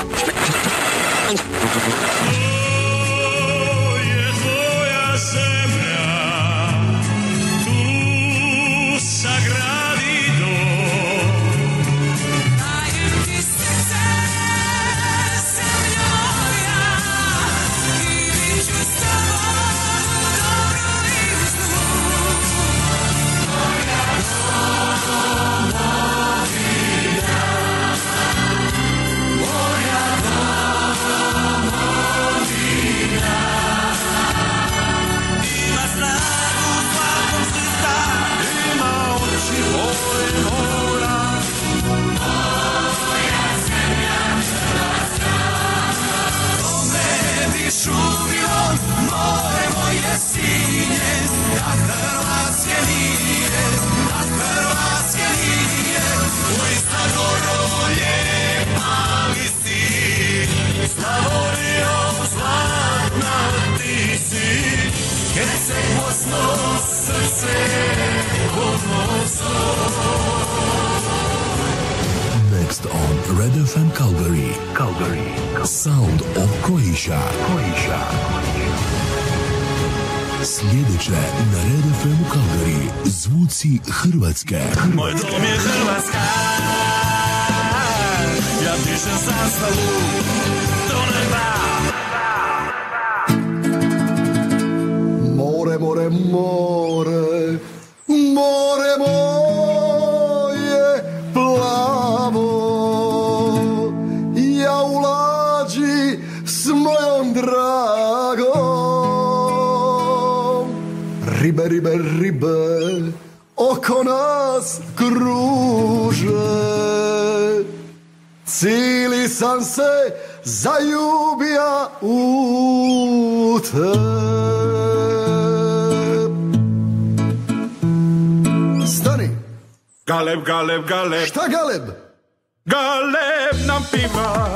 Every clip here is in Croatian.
Oh, my God. Hrvatske. Galeb, galeb, galeb šta galeb? Galeb nam piva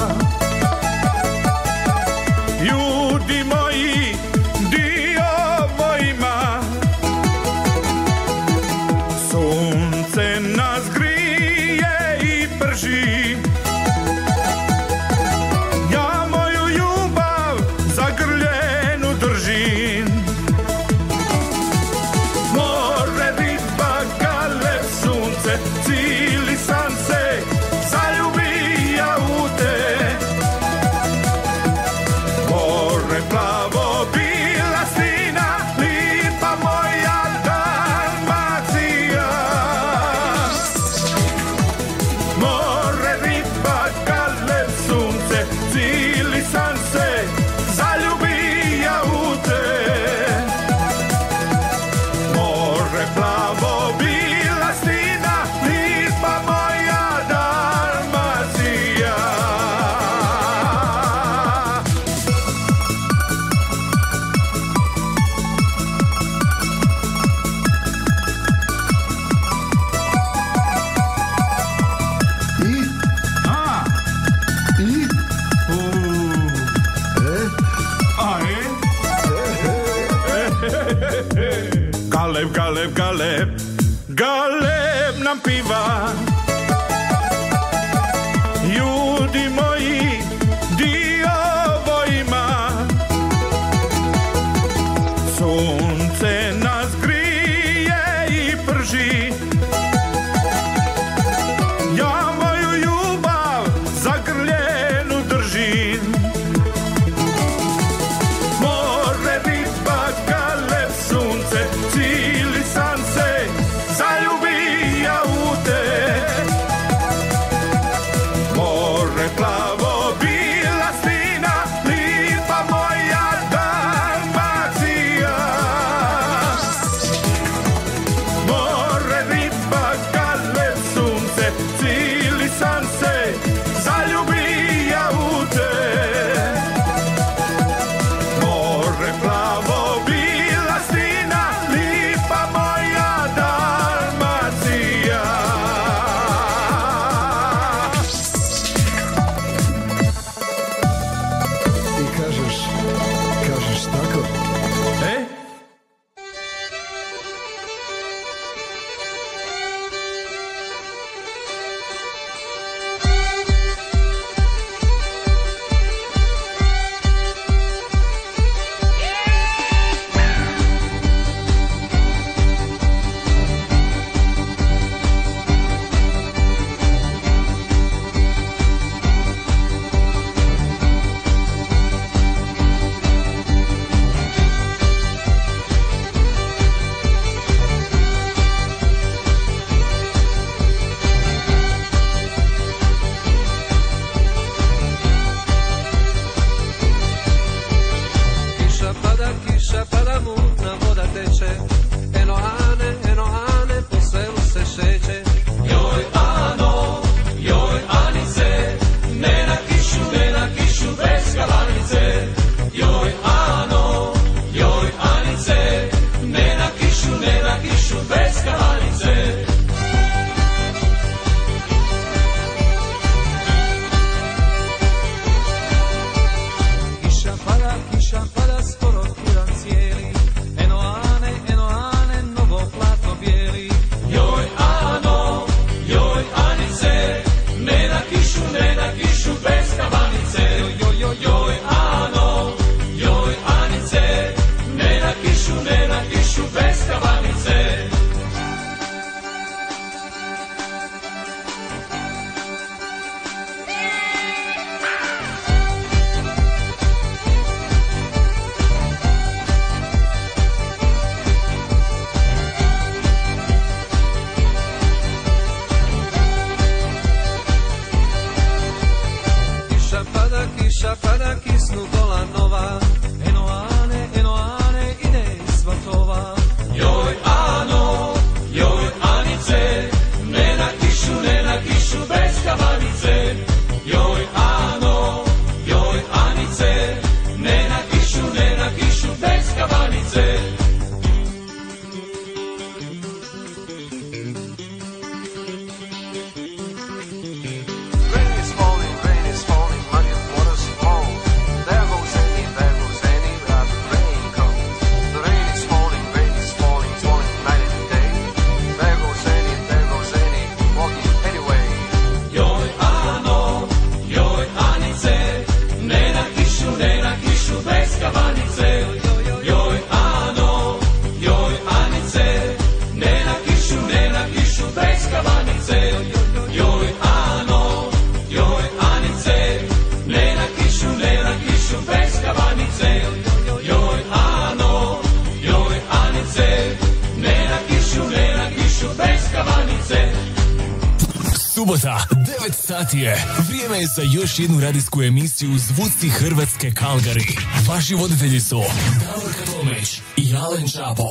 9 sati je. Vrijeme je za još jednu radijsku emisiju Zvuci Hrvatske Kalgari. Vaši voditelji su Davor Tomić i Alen Čapo.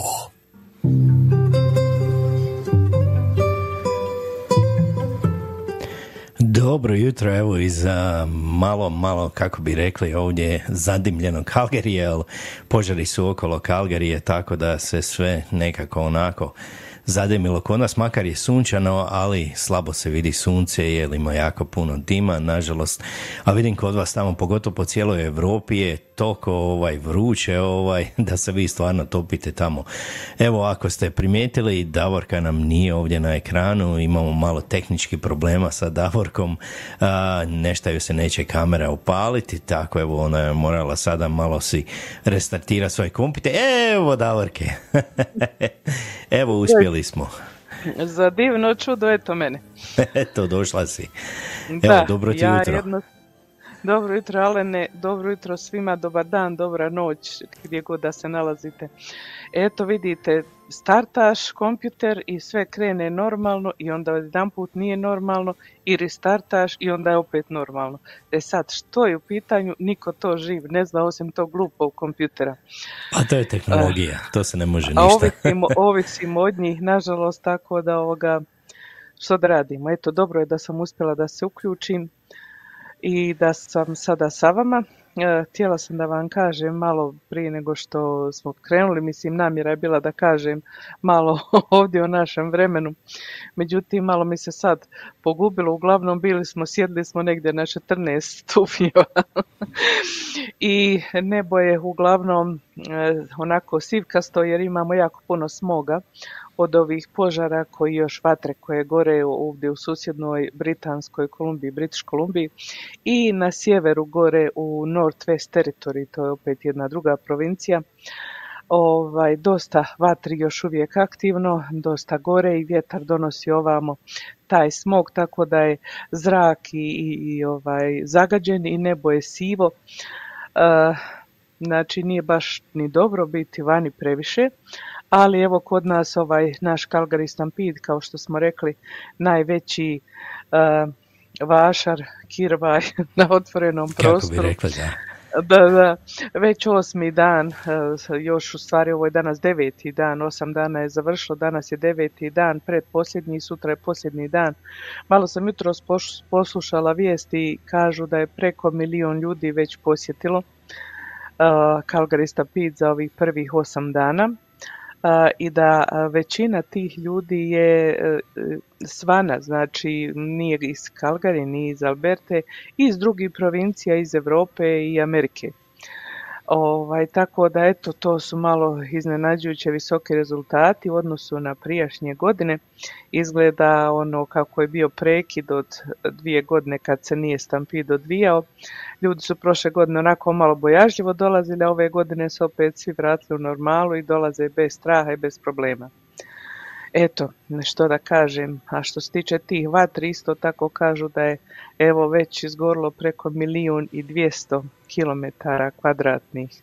Dobro jutro, evo iz a, malo, malo, kako bi rekli ovdje, zadimljenog Kalgarije, ali požari su okolo Kalgarije, tako da se sve nekako onako zadimilo kod nas, makar je sunčano, ali slabo se vidi sunce jer ima jako puno dima, nažalost, a vidim kod vas tamo, pogotovo po cijeloj Europi je toliko ovaj, vruće ovaj, da se vi stvarno topite tamo. Evo, ako ste primijetili, Davorka nam nije ovdje na ekranu, imamo malo tehničkih problema sa Davorkom, a, nešto ju se neće kamera upaliti, tako evo ona je morala sada malo si restartirati svoj kompjuter. Evo Davorke, evo uspjeli smo. Za divno čudo, eto mene. Eto, došla si. Evo, Da, dobro ti ja jutro. jedno- Dobro jutro, Alene, dobro jutro svima, dobar dan, dobra noć, gdje god da se nalazite. Eto vidite, startaš kompjuter i sve krene normalno i onda jedan put nije normalno i restartaš i onda je opet normalno. E sad, što je u pitanju, niko to živ ne zna osim tog glupog kompjutera. A to je tehnologija, to se ne može ništa. ovisimo, ovisimo od njih, nažalost, tako da ovoga, što da radimo. Eto, dobro je da sam uspjela da se uključim i da sam sada sa vama. E, Htjela sam da vam kažem malo prije nego što smo krenuli, mislim namjera je bila da kažem malo ovdje o našem vremenu, međutim malo mi se sad pogubilo, uglavnom bili smo, sjedli smo negdje na 14 stupnjeva. I nebo je uglavnom e, onako sivkasto jer imamo jako puno smoga od ovih požara koji još vatre koje gore ovdje u susjednoj Britanskoj Kolumbiji, British Kolumbiji i na sjeveru gore u Northwest Territory, to je opet jedna druga provincija. Ovaj, dosta vatri još uvijek aktivno, dosta gore i vjetar donosi ovamo taj smog, tako da je zrak i, i, i, ovaj, zagađen i nebo je sivo. E, znači nije baš ni dobro biti vani previše, ali evo kod nas ovaj naš Calgary Stampede, kao što smo rekli, najveći e, vašar, kirvaj na otvorenom Kako bi prostoru. rekla, da. Da, da, već osmi dan, e, još u stvari ovo je danas deveti dan, osam dana je završilo, danas je deveti dan, predposljednji, sutra je posljednji dan. Malo sam jutros poš- poslušala vijesti, kažu da je preko milijun ljudi već posjetilo uh, Calgary Stampede za ovih prvih osam dana uh, i da uh, većina tih ljudi je uh, svana, znači nije iz Calgary, ni iz Alberte, iz drugih provincija iz Europe i Amerike. Ovaj, tako da eto to su malo iznenađujuće visoki rezultati u odnosu na prijašnje godine. Izgleda ono kako je bio prekid od dvije godine kad se nije stampid odvijao. Ljudi su prošle godine onako malo bojažljivo dolazili, a ove godine su opet svi vratili u normalu i dolaze bez straha i bez problema. Eto, što da kažem, a što se tiče tih vatri, isto tako kažu da je evo već izgorilo preko milijun i dvijesto kilometara kvadratnih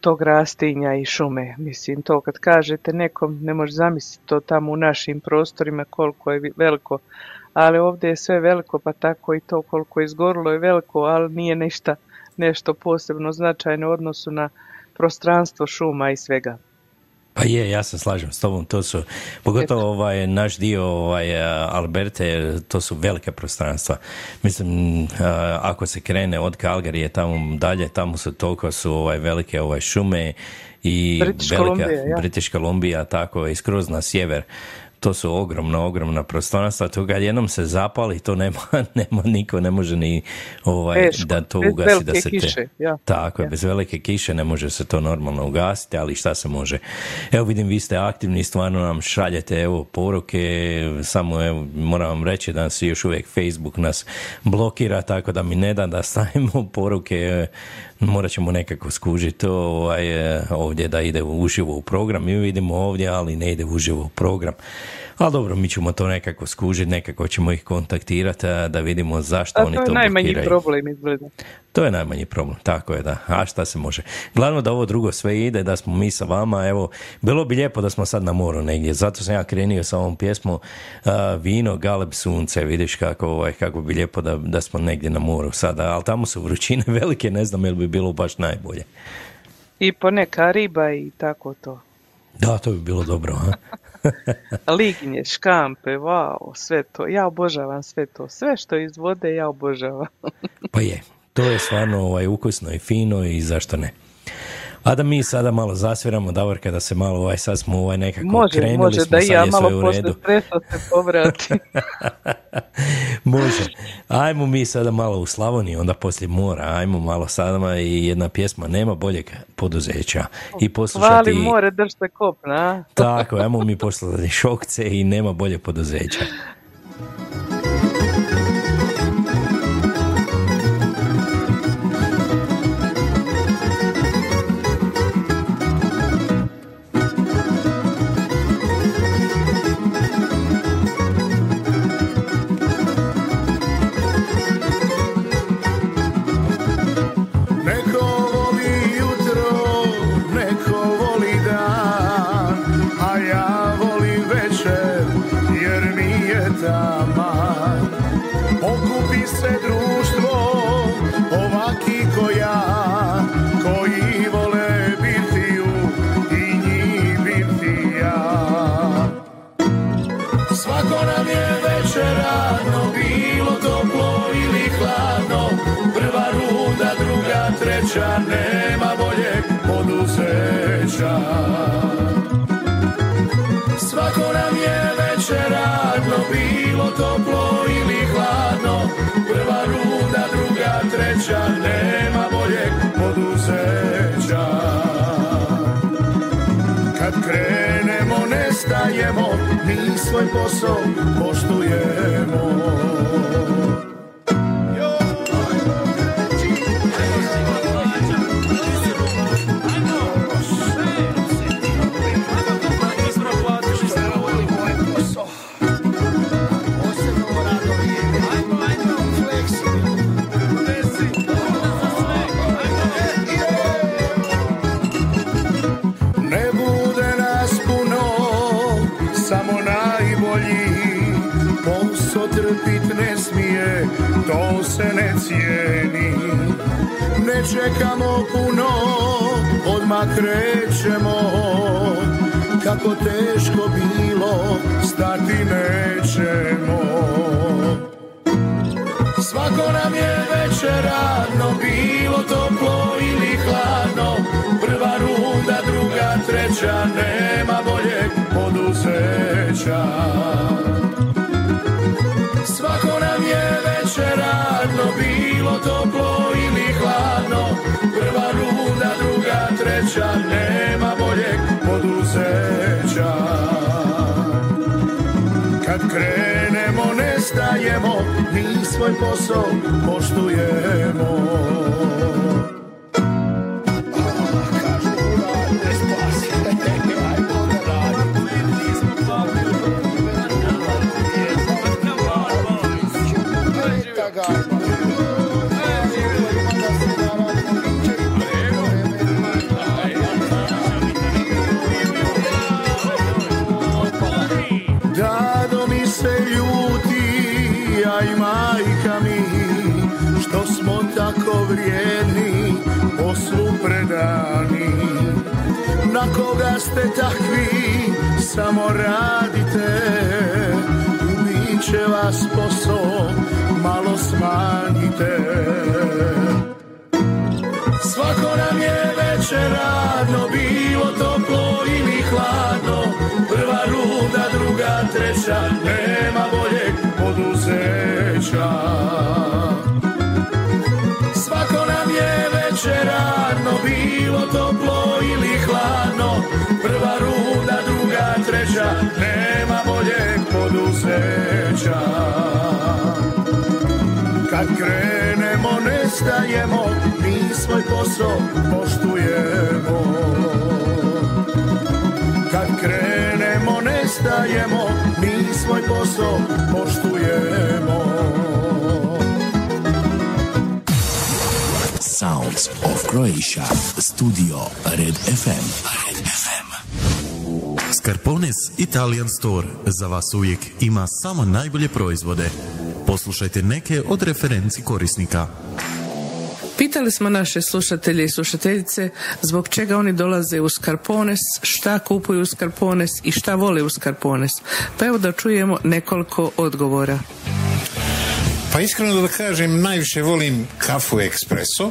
tog rastinja i šume. Mislim, to kad kažete nekom, ne može zamisliti to tamo u našim prostorima koliko je veliko, ali ovdje je sve veliko, pa tako i to koliko je izgorilo je veliko, ali nije ništa nešto posebno značajno u odnosu na prostranstvo šuma i svega. Pa je, ja se slažem s tobom, to su, pogotovo ovaj naš dio ovaj, Alberte, to su velike prostranstva. Mislim, ako se krene od Kalgarije tamo dalje, tamo su toliko su ovaj, velike ovaj, šume i British velika Columbia, ja. British Columbia, tako i skroz na sjever. To su ogromna, ogromna prostranstva, to kad jednom se zapali, to nema, nema niko, ne može ni ovaj, Teško, da to bez ugasi, da se kiše, ja. tako je, Ja. bez velike kiše ne može se to normalno ugasiti, ali šta se može. Evo vidim, vi ste aktivni, stvarno nam šaljete evo poruke, samo evo moram vam reći da nas još uvijek Facebook nas blokira, tako da mi ne da da stavimo poruke, morat ćemo nekako skužiti ovaj, e, ovdje da ide uživo u program. Mi vidimo ovdje, ali ne ide uživo u program. Ali dobro, mi ćemo to nekako skužiti, nekako ćemo ih kontaktirati da vidimo zašto A oni to je to najmanji blokiraju. problem izgleda. To je najmanji problem, tako je da. A šta se može? Glavno da ovo drugo sve ide, da smo mi sa vama, evo, bilo bi lijepo da smo sad na moru negdje, zato sam ja krenio sa ovom pjesmom a, Vino, Galeb, Sunce, vidiš kako, ovaj, kako bi lijepo da, da smo negdje na moru sada, ali tamo su vrućine velike, ne znam jel bi bilo baš najbolje. I poneka riba i tako to. Da, to bi bilo dobro, a? Lignje, škampe, wow, sve to. Ja obožavam sve to. Sve što iz vode ja obožavam. Pa je, to je stvarno ovaj, ukusno i fino i zašto ne. A da mi sada malo zasviramo, Davorka, da se malo, ovaj, sad smo ovaj nekako Može, krenuli može smo, da sad ja je sve malo u posle redu. stresa se povratim. Može. Ajmo mi sada malo u Slavoniju, onda poslije mora. Ajmo malo sada i jedna pjesma Nema boljeg poduzeća. I poslušati... Hvali more, držte kopna. a? Tako, ajmo mi poslušati šokce i Nema bolje poduzeća. ne stajemo, mi svoj posao poštujemo. Ne čekamo puno, odmah krećemo. Kako teško bilo, stati nećemo. Svako nam je večerano, bilo toplo ili hladno. Prva runda, druga, treća, nema boljeg poduzeća. Svako nam je večerano, bilo toplo ili hladno Prva runda, druga, treća, nema boljeg poduzeća kad krenemo ne stajemo, mi svoj posao poštujemo. Ste takvi, samo radite. I bit će vas posao, malo smanjite. Svako nam je večer radno, bilo toplo ili hladno. Prva ruda, druga, treća, nema boljeg poduzeća. Svako nam je večer radno, bilo toplo ili hladno Prva ruda, druga, treća, nema boljeg poduzeća Kad krenemo nestajemo, mi svoj posao poštujemo Kad krenemo nestajemo, mi svoj posao poštujemo Sounds of Croatia. Studio Red FM. Scarpones Italian Store za vas uvijek ima samo najbolje proizvode. Poslušajte neke od referenci korisnika. Pitali smo naše slušatelje i slušateljice zbog čega oni dolaze u Skarpones, šta kupuju u Skarpones i šta vole u Skarpones. Pa evo da čujemo nekoliko odgovora. Pa iskreno da kažem, najviše volim kafu ekspreso.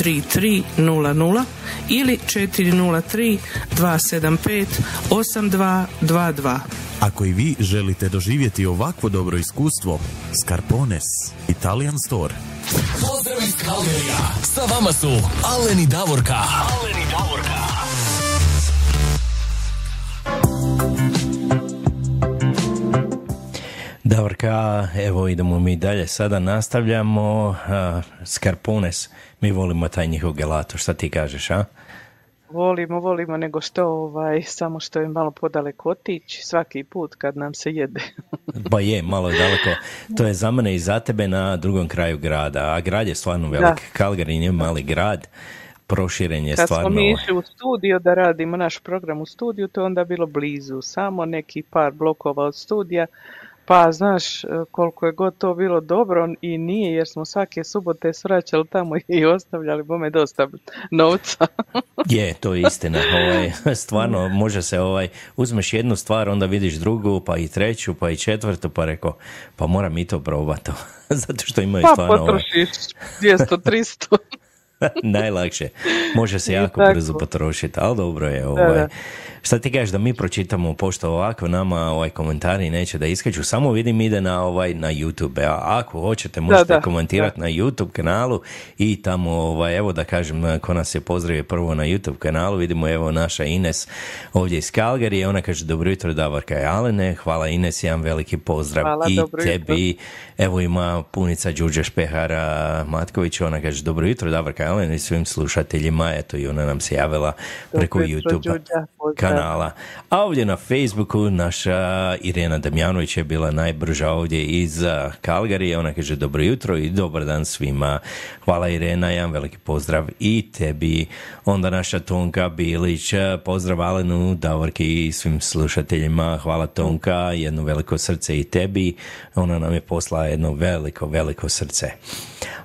3300 ili 403 275 8222. Ako i vi želite doživjeti ovakvo dobro iskustvo, Scarpones Italian Store. Pozdrav iz Kalgerija. Sa vama su Alen i Davorka. Alen i Davorka. Davorka, evo idemo mi dalje. Sada nastavljamo. Uh, Scarpones, mi volimo taj njihov gelato. Šta ti kažeš, a? Volimo, volimo, nego što ovaj, samo što je malo podaleko otići svaki put kad nam se jede. Ba je, malo je daleko. To je za mene i za tebe na drugom kraju grada, a grad je stvarno velik. Calgary nije mali grad, proširen je Kad stvarno. smo mi išli u studio da radimo naš program u studiju, to je onda bilo blizu, samo neki par blokova od studija, pa znaš koliko je god to bilo dobro i nije jer smo svake subote svraćali tamo i ostavljali bome dosta novca. Je, to je istina. Ovaj, stvarno, može se, ovaj, uzmeš jednu stvar, onda vidiš drugu, pa i treću, pa i četvrtu, pa reko, pa moram i to probati. Zato što imaju Pa stvarno... ovaj, potrošiš 200, 300. Najlakše. Može se jako brzo potrošiti, ali dobro je. Ovaj. da. Šta ti kažeš da mi pročitamo, pošto ovako nama ovaj komentari neće da iskaču, samo vidim ide na ovaj na YouTube. A ako hoćete možete komentirati na YouTube kanalu i tamo, ovaj, evo da kažem, ko nas je pozdravio prvo na YouTube kanalu, vidimo evo naša Ines ovdje iz Calgary, ona kaže dobro jutro Davorka i Alene, hvala Ines, jedan veliki pozdrav Hvala, i dobro jutro. tebi, evo ima punica Đuđa Špehara Matković, ona kaže dobro jutro Davorka i Alene i svim slušateljima, eto i ona nam se javila preko YouTube. Kanala. A ovdje na Facebooku naša Irena Damjanović je bila najbrža ovdje iz Kalgarije. Ona kaže dobro jutro i dobar dan svima. Hvala Irena, jedan veliki pozdrav i tebi. Onda naša Tonka Bilić, pozdrav Alenu, Davorki i svim slušateljima. Hvala Tonka, jedno veliko srce i tebi. Ona nam je poslala jedno veliko, veliko srce.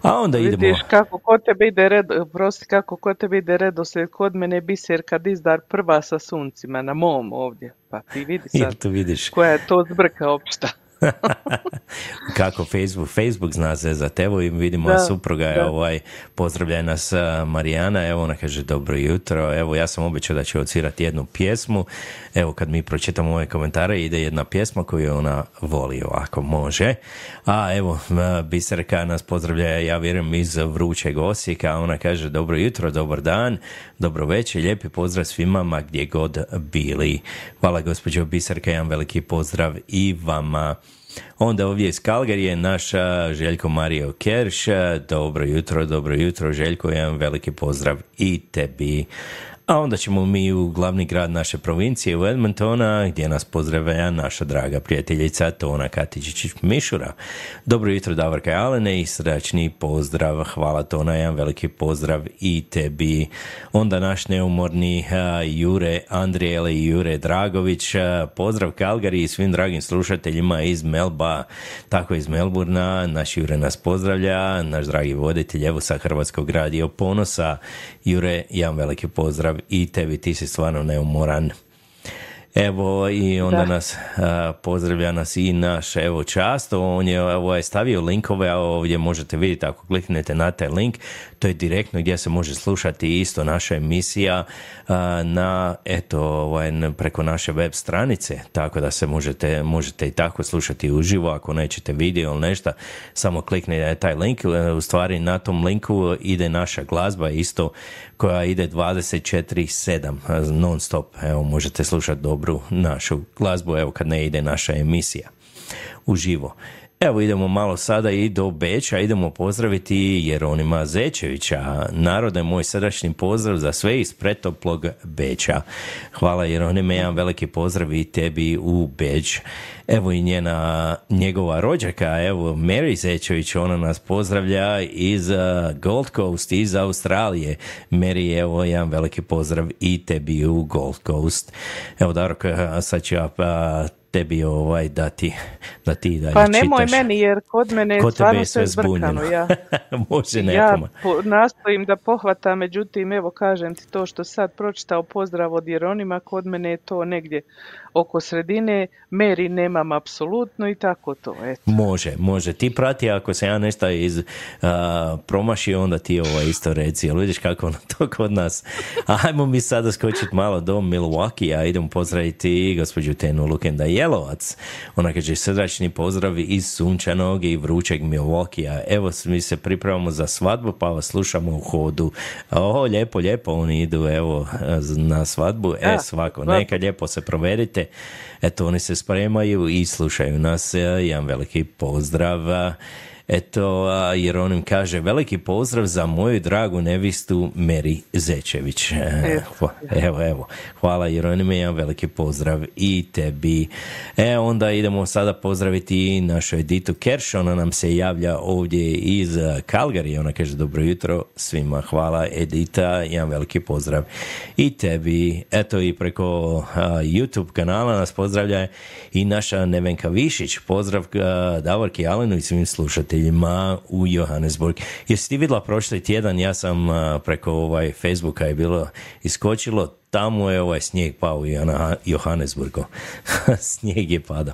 A onda idemo... Vidiš kako kod tebe ide red, prosti, kako kod tebe ide redoslijed, kod mene je biserka dizdar prva sa suncima na mom ovdje. Pa ti vidi sad vidiš? koja je to zbrka opšta. Kako Facebook, Facebook zna se za tevo i vidimo Da, supruga je da. ovaj, pozdravlja nas Marijana, evo ona kaže dobro jutro, evo ja sam obećao da ću odsvirati jednu pjesmu, evo kad mi pročitamo ove komentare ide jedna pjesma koju ona voli ovako može, a evo Biserka nas pozdravlja, ja vjerujem iz vrućeg Osijeka, ona kaže dobro jutro, dobar dan, dobro večer, lijepi pozdrav svima ma gdje god bili. Hvala gospođo Biserka, jedan veliki pozdrav i vama. Onda ovdje iz Kalgarije naša Željko Mario Kerš. Dobro jutro, dobro jutro Željko, jedan veliki pozdrav i tebi. A onda ćemo mi u glavni grad naše provincije, u Edmontona, gdje nas pozdravlja naša draga prijateljica Tona Katičić-Mišura. Dobro jutro Davorka Alene i srdačni pozdrav. Hvala Tona, jedan veliki pozdrav i tebi. Onda naš neumorni Jure Andrijele i Jure Dragović. Pozdrav Kalgari i svim dragim slušateljima iz Melba, tako iz Melburna. Naš Jure nas pozdravlja, naš dragi voditelj, evo sa Hrvatskog radio ponosa. Jure, jedan veliki pozdrav i tebi, ti si stvarno neumoran. Evo i onda Da. nas a, pozdravlja nas i naš evo často, on je ovo je stavio linkove, a ovdje možete vidjeti ako kliknete na taj link, to je direktno gdje se može slušati isto naša emisija na eto ovaj, preko naše web stranice, tako da se možete, možete i tako slušati uživo ako nećete video ili nešto, samo kliknite taj link, e, u stvari na tom linku ide naša glazba isto koja ide 24-7 non stop, evo možete slušati dobru našu glazbu, evo kad ne ide naša emisija uživo. Evo idemo malo sada i do Beča, idemo pozdraviti Jeronima Zečevića. Narode, moj srdačni pozdrav za sve iz pretoplog Beča. Hvala Jeronime, jedan veliki pozdrav i tebi u Beč. Evo i njena, njegova rođaka, evo Mary Zečević, ona nas pozdravlja iz uh, Gold Coast, iz Australije. Mary, evo jedan veliki pozdrav i tebi u Gold Coast. Evo Darko, sad ću ja pa, tebi ovaj dati, da ti dalje Pa nemoj čitaš. meni jer kod mene Kod stvarno je sve zbrkano. Ja, Može ja po, nastojim da pohvatam, međutim evo kažem ti to što sad pročitao pozdrav od Jeronima, kod mene je to negdje oko sredine, Meri nemam apsolutno i tako to. Eto. Može, može. Ti prati ako se ja nešto iz a, promašio, onda ti ovo isto reci. Jel vidiš kako ono to kod nas. Ajmo mi sada skočiti malo do Milwaukee, a idemo pozdraviti gospođu Tenu Lukenda Jelovac. Ona kaže srdačni pozdrav iz sunčanog i vrućeg Milwaukee. Evo mi se pripremamo za svadbu, pa vas slušamo u hodu. O, lijepo, lijepo, oni idu evo na svadbu. E, svako, neka lijepo se provedite. Eto, oni se spremaju i slušaju nas. Jedan veliki pozdrav. Eto, a, Jeronim kaže, veliki pozdrav za moju dragu nevistu Meri Zečević. E, Evo, evo. Hvala Jeronime, jedan veliki pozdrav i tebi. E, onda idemo sada pozdraviti i našu Editu Kerš, ona nam se javlja ovdje iz Kalgari, ona kaže dobro jutro svima, hvala Edita, jedan veliki pozdrav i tebi. Eto i preko a, YouTube kanala nas pozdravlja i naša Nevenka Višić, pozdrav a, Davorki Alenu i svim slušateljima u Johannesburg. Jesi ti vidjela prošli tjedan, ja sam a, preko ovaj Facebooka je bilo iskočilo, tamo je ovaj snijeg pao u Johana- Johannesburgu. snijeg je padao.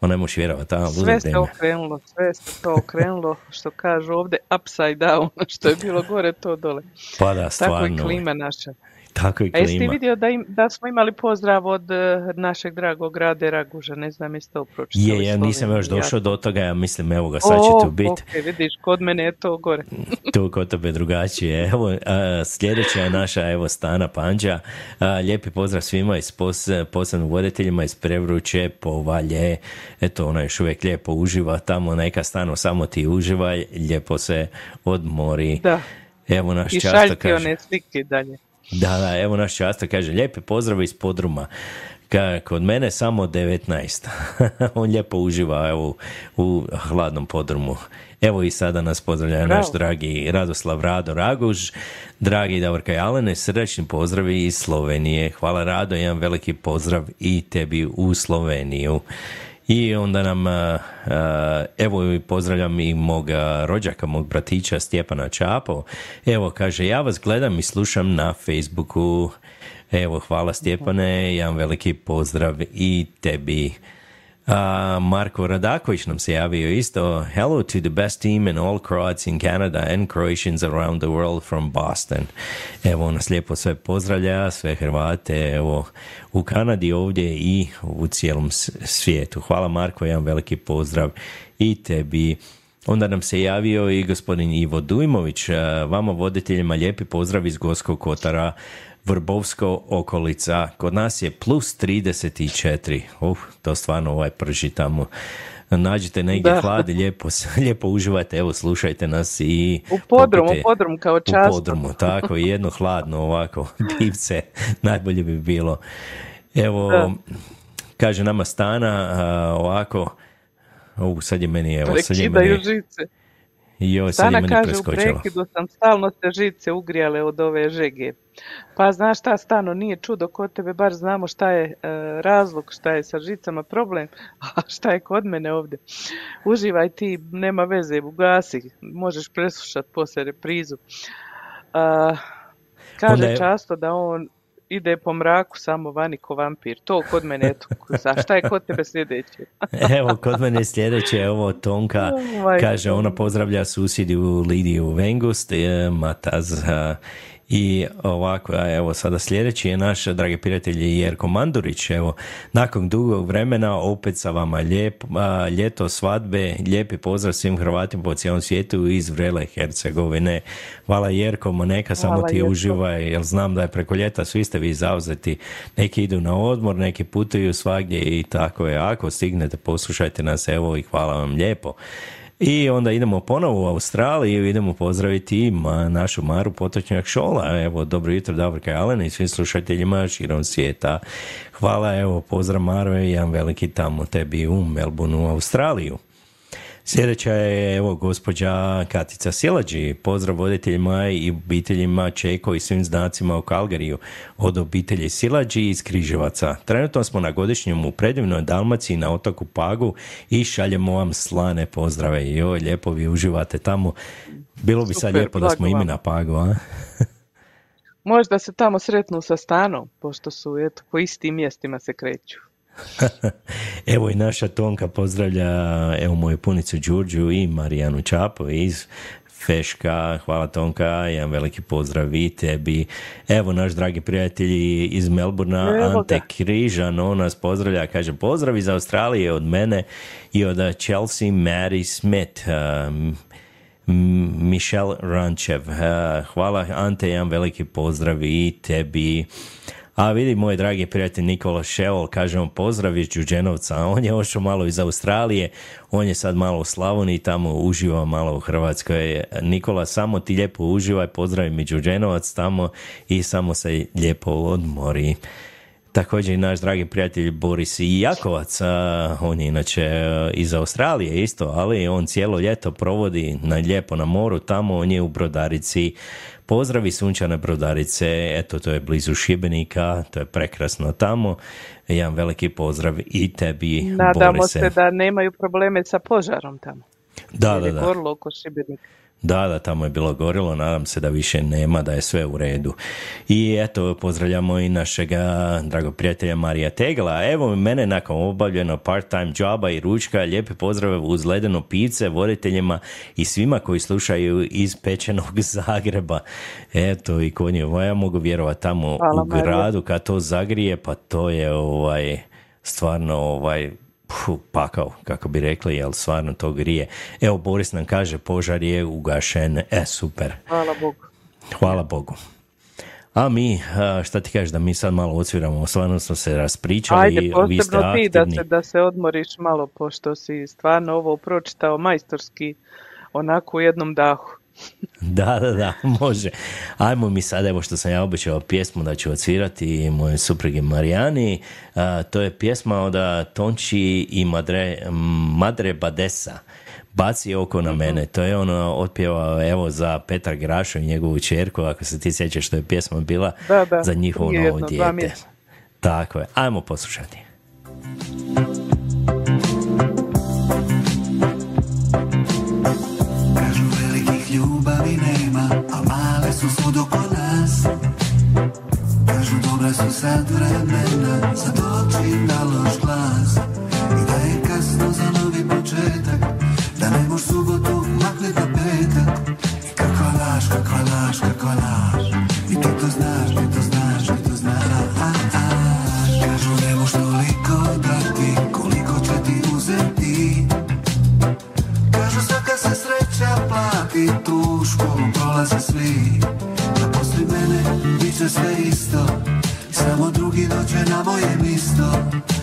Ona možeš vjerovati, tamo Sve se okrenulo, sve se to okrenulo, što kažu ovdje upside down, što je bilo gore, to dole. Pa da, Tako stvarno. i klima naša. Tako i A jesi klima. vidio da, im, da smo imali pozdrav od eh, našeg dragog Rade Raguža, ne znam jeste to pročitali. Je, ja nisam još došao do toga, ja mislim, evo ga, sad će tu biti. ok, vidiš, kod mene je to gore. tu kod tebe drugačije. Evo, a, sljedeća je naša, evo, Stana Panđa. A, lijepi pozdrav svima iz pos, posebno voditeljima iz Prevruće, Povalje. Eto, ona još uvijek lijepo uživa tamo, neka stano samo ti uživaj, lijepo se odmori. Da. Evo naš I kaže. one slike dalje. Da, da, evo naš často kaže, lijepi pozdrav iz podruma. Ka, kod mene samo 19. On lijepo uživa evo, u hladnom podrumu. Evo i sada nas pozdravlja naš dragi Radoslav Rado Raguž, dragi Davorka Jalene, srdačni pozdravi iz Slovenije. Hvala Rado, jedan veliki pozdrav i tebi u Sloveniju. I onda nam, a, a, evo pozdravljam i mog a, rođaka, mog bratića Stjepana Čapo. Evo, kaže, ja vas gledam i slušam na Facebooku. Evo, hvala Stjepane, jedan veliki pozdrav i tebi. A, Marko Radaković nam se javio isto. Hello to the best team and all Croats in Canada and Croatians around the world from Boston. Evo, nas lijepo sve pozdravlja, sve Hrvate, evo, u Kanadi ovdje i u cijelom svijetu. Hvala Marko, jedan veliki pozdrav i tebi. Onda nam se javio i gospodin Ivo Dujmović, vama voditeljima lijepi pozdrav iz Gorskog Kotara, Vrbovsko okolica. Kod nas je plus 34. Uh, to stvarno ovaj prži tamo. Nađite negdje Da. hlad lijepo, lijepo uživajte, evo slušajte nas i U podrum, popite- u podrum kao u čast. podrumu, tako, jedno hladno ovako pivce, najbolje bi bilo. Evo, Da. kaže nama Stana, a, ovako, u, sad je meni, evo, sad je Prekidaju meni, žice. Joj, sad meni kaže u prekidu sam stalno se žice ugrijale od ove žege. Pa znaš šta Stano, nije čudo kod tebe, bar znamo šta je e, razlog, šta je sa žicama problem, a šta je kod mene ovdje. Uživaj ti, nema veze, ugasi, možeš preslušat poslije reprizu. A, kaže je- často da on ide po mraku samo vani ko vampir. To kod mene, eto, a šta je kod tebe sljedeće? Evo, kod mene je sljedeće, ovo Tonka Oh, kaže, ona pozdravlja susjediju Lidiju Vengust, Mataz, i ovako, a evo sada sljedeći je naš dragi prijatelj Jerko Mandurić, evo, nakon dugog vremena opet sa vama lijep, a, ljeto svadbe, lijepi pozdrav svim Hrvatima po cijelom svijetu iz Vrele Hercegovine. Hvala Jerko, neka samo Hvala, ti Jerko. uživaj, jer znam da je preko ljeta svi ste vi zauzeti, neki idu na odmor, neki putuju svagdje i tako je. Ako stignete, poslušajte nas, evo i hvala vam lijepo. I onda idemo ponovo u Australiju, idemo pozdraviti ma, našu Maru Potočnjak Šola. Evo, dobro jutro, Davorka Alena i svim slušateljima širom svijeta. Hvala, evo, pozdrav Maro i jedan veliki tamo tebi u Melbourneu, u Australiju. Sljedeća je evo gospođa Katica Silađi. Pozdrav voditeljima i obiteljima Čeko i svim znacima u Kalgariju od obitelji Silađi iz Križevaca. Trenutno smo na godišnjem u predivnoj Dalmaciji na otoku Pagu i šaljemo vam slane pozdrave. Joj, lijepo vi uživate tamo. Bilo bi sad Super, lijepo da smo i mi na Pagu, a? Možda se tamo sretnu sa stanom, pošto su eto, po istim mjestima se kreću. Evo i naša Tonka pozdravlja evo moju punicu Đurđu i Marijanu Čapo iz Feška, hvala Tonka, jedan veliki pozdrav i tebi. Evo naš dragi prijatelji iz Melburna, Evo Ante. Križan, on nas pozdravlja, kaže pozdrav iz Australije od mene i od Chelsea Mary Smith. um, M- Michelle Rančev. Hvala Ante, jedan veliki pozdrav i tebi. A vidi, moj dragi prijatelj Nikola Šeol, kažemo pozdrav iz Đuđenovca. On je ošao malo iz Australije, on je sad malo u Slavoniji, tamo uživa malo u Hrvatskoj. Nikola, samo ti lijepo uživaj, pozdravi mi Đuđenovac tamo i samo se lijepo odmori. Također i naš dragi prijatelj Boris Jakovac, on je inače a, iz Australije isto, ali on cijelo ljeto provodi na lijepo na moru, tamo on je u Brodarici. Pozdravi sunčane Brodarice, eto to je blizu Šibenika, to je prekrasno tamo. Jedan veliki pozdrav i tebi, Nadamo Borise. se da nemaju probleme sa požarom tamo. Da, da, da. gorilo oko Šibenika. Da, da, tamo je bilo gorilo, nadam se da više nema, da je sve u redu. I eto, pozdravljamo i našega dragog prijatelja Marija Tegla. Evo mene nakon obavljeno part-time joba i ručka, lijepi pozdrav uz ledeno pivce, voditeljima i svima koji slušaju iz pečenog Zagreba. Eto, i konje, ja mogu vjerovati tamo Hvala, u gradu kad to zagrije, pa to je ovaj, stvarno ovaj, Puh, pakao, kako bi rekli, jel stvarno to grije. Evo, Boris nam kaže, požar je ugašen. E, super. Hvala Bogu. Hvala Bogu. A mi, šta ti kažeš, da mi sad malo odsviramo, stvarno smo se raspričali, Ajde, vi ste posebno ti da aktivni. se, da se odmoriš malo, pošto si stvarno ovo pročitao majstorski, onako u jednom dahu. Da, da, da, može. Ajmo mi sad, evo što sam ja obećao pjesmu da ću odsvirati moje supruge Marijani. A, to je pjesma od Tonči i Madre, Madre Badesa. Baci oko na mene. To je ono otpjevao evo za Petra Grašo i njegovu čerku, ako se ti sjećaš što je pjesma bila Da, da, za njihovo novo dijete. Tako je. Ajmo poslušati. sad vremena za doći na loš glas. I da je kasno za novi početak Da ne moš subotu makli da petak. I kako laš, kako laš, kako laš. I ti to znaš, ti to znaš, ti to znaš. Kažu ne moš toliko dati Koliko će ti uzeti. Kažu svaka se sreća plati Tu školu prolaze svi. Da poslije mene bit će sve isto dođe na moje misto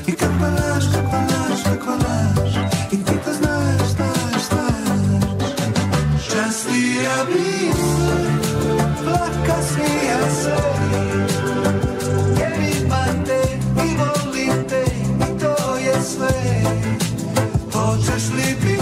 I kako laž, kako laž, kako laž I ti to znaš, znaš, znaš. Častija blizu, plaka smija se. Jer imam te i volim te i to je sve. Hoćeš li biti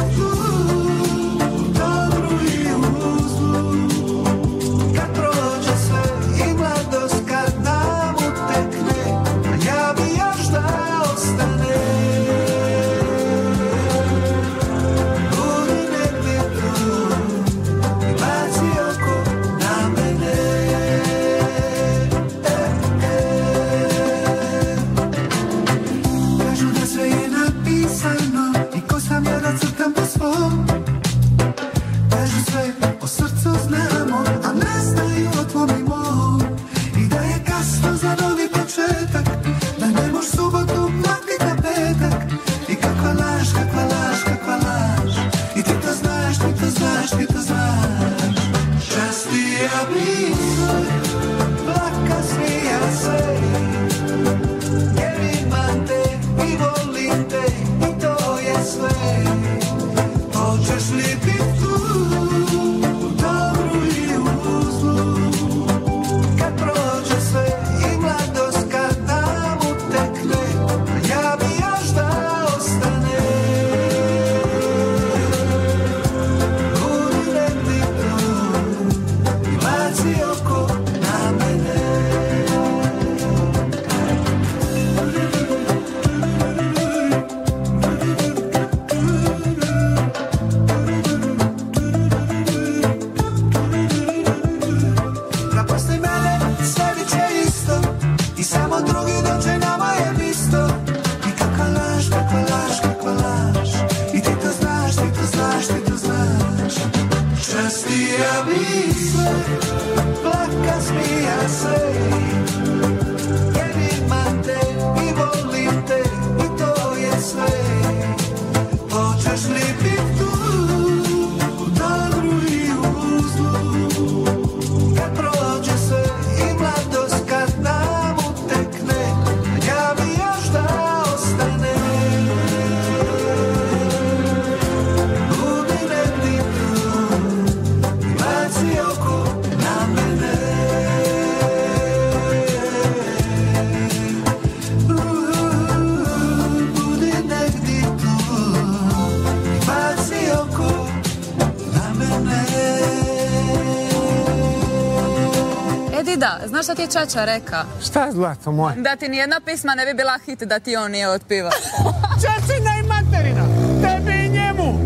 Ti je Čača reka? Šta zlato moje? Da ti nijedna pisma ne bi bila hit da ti on nije otpiva. Čečina i materina, tebi i njemu.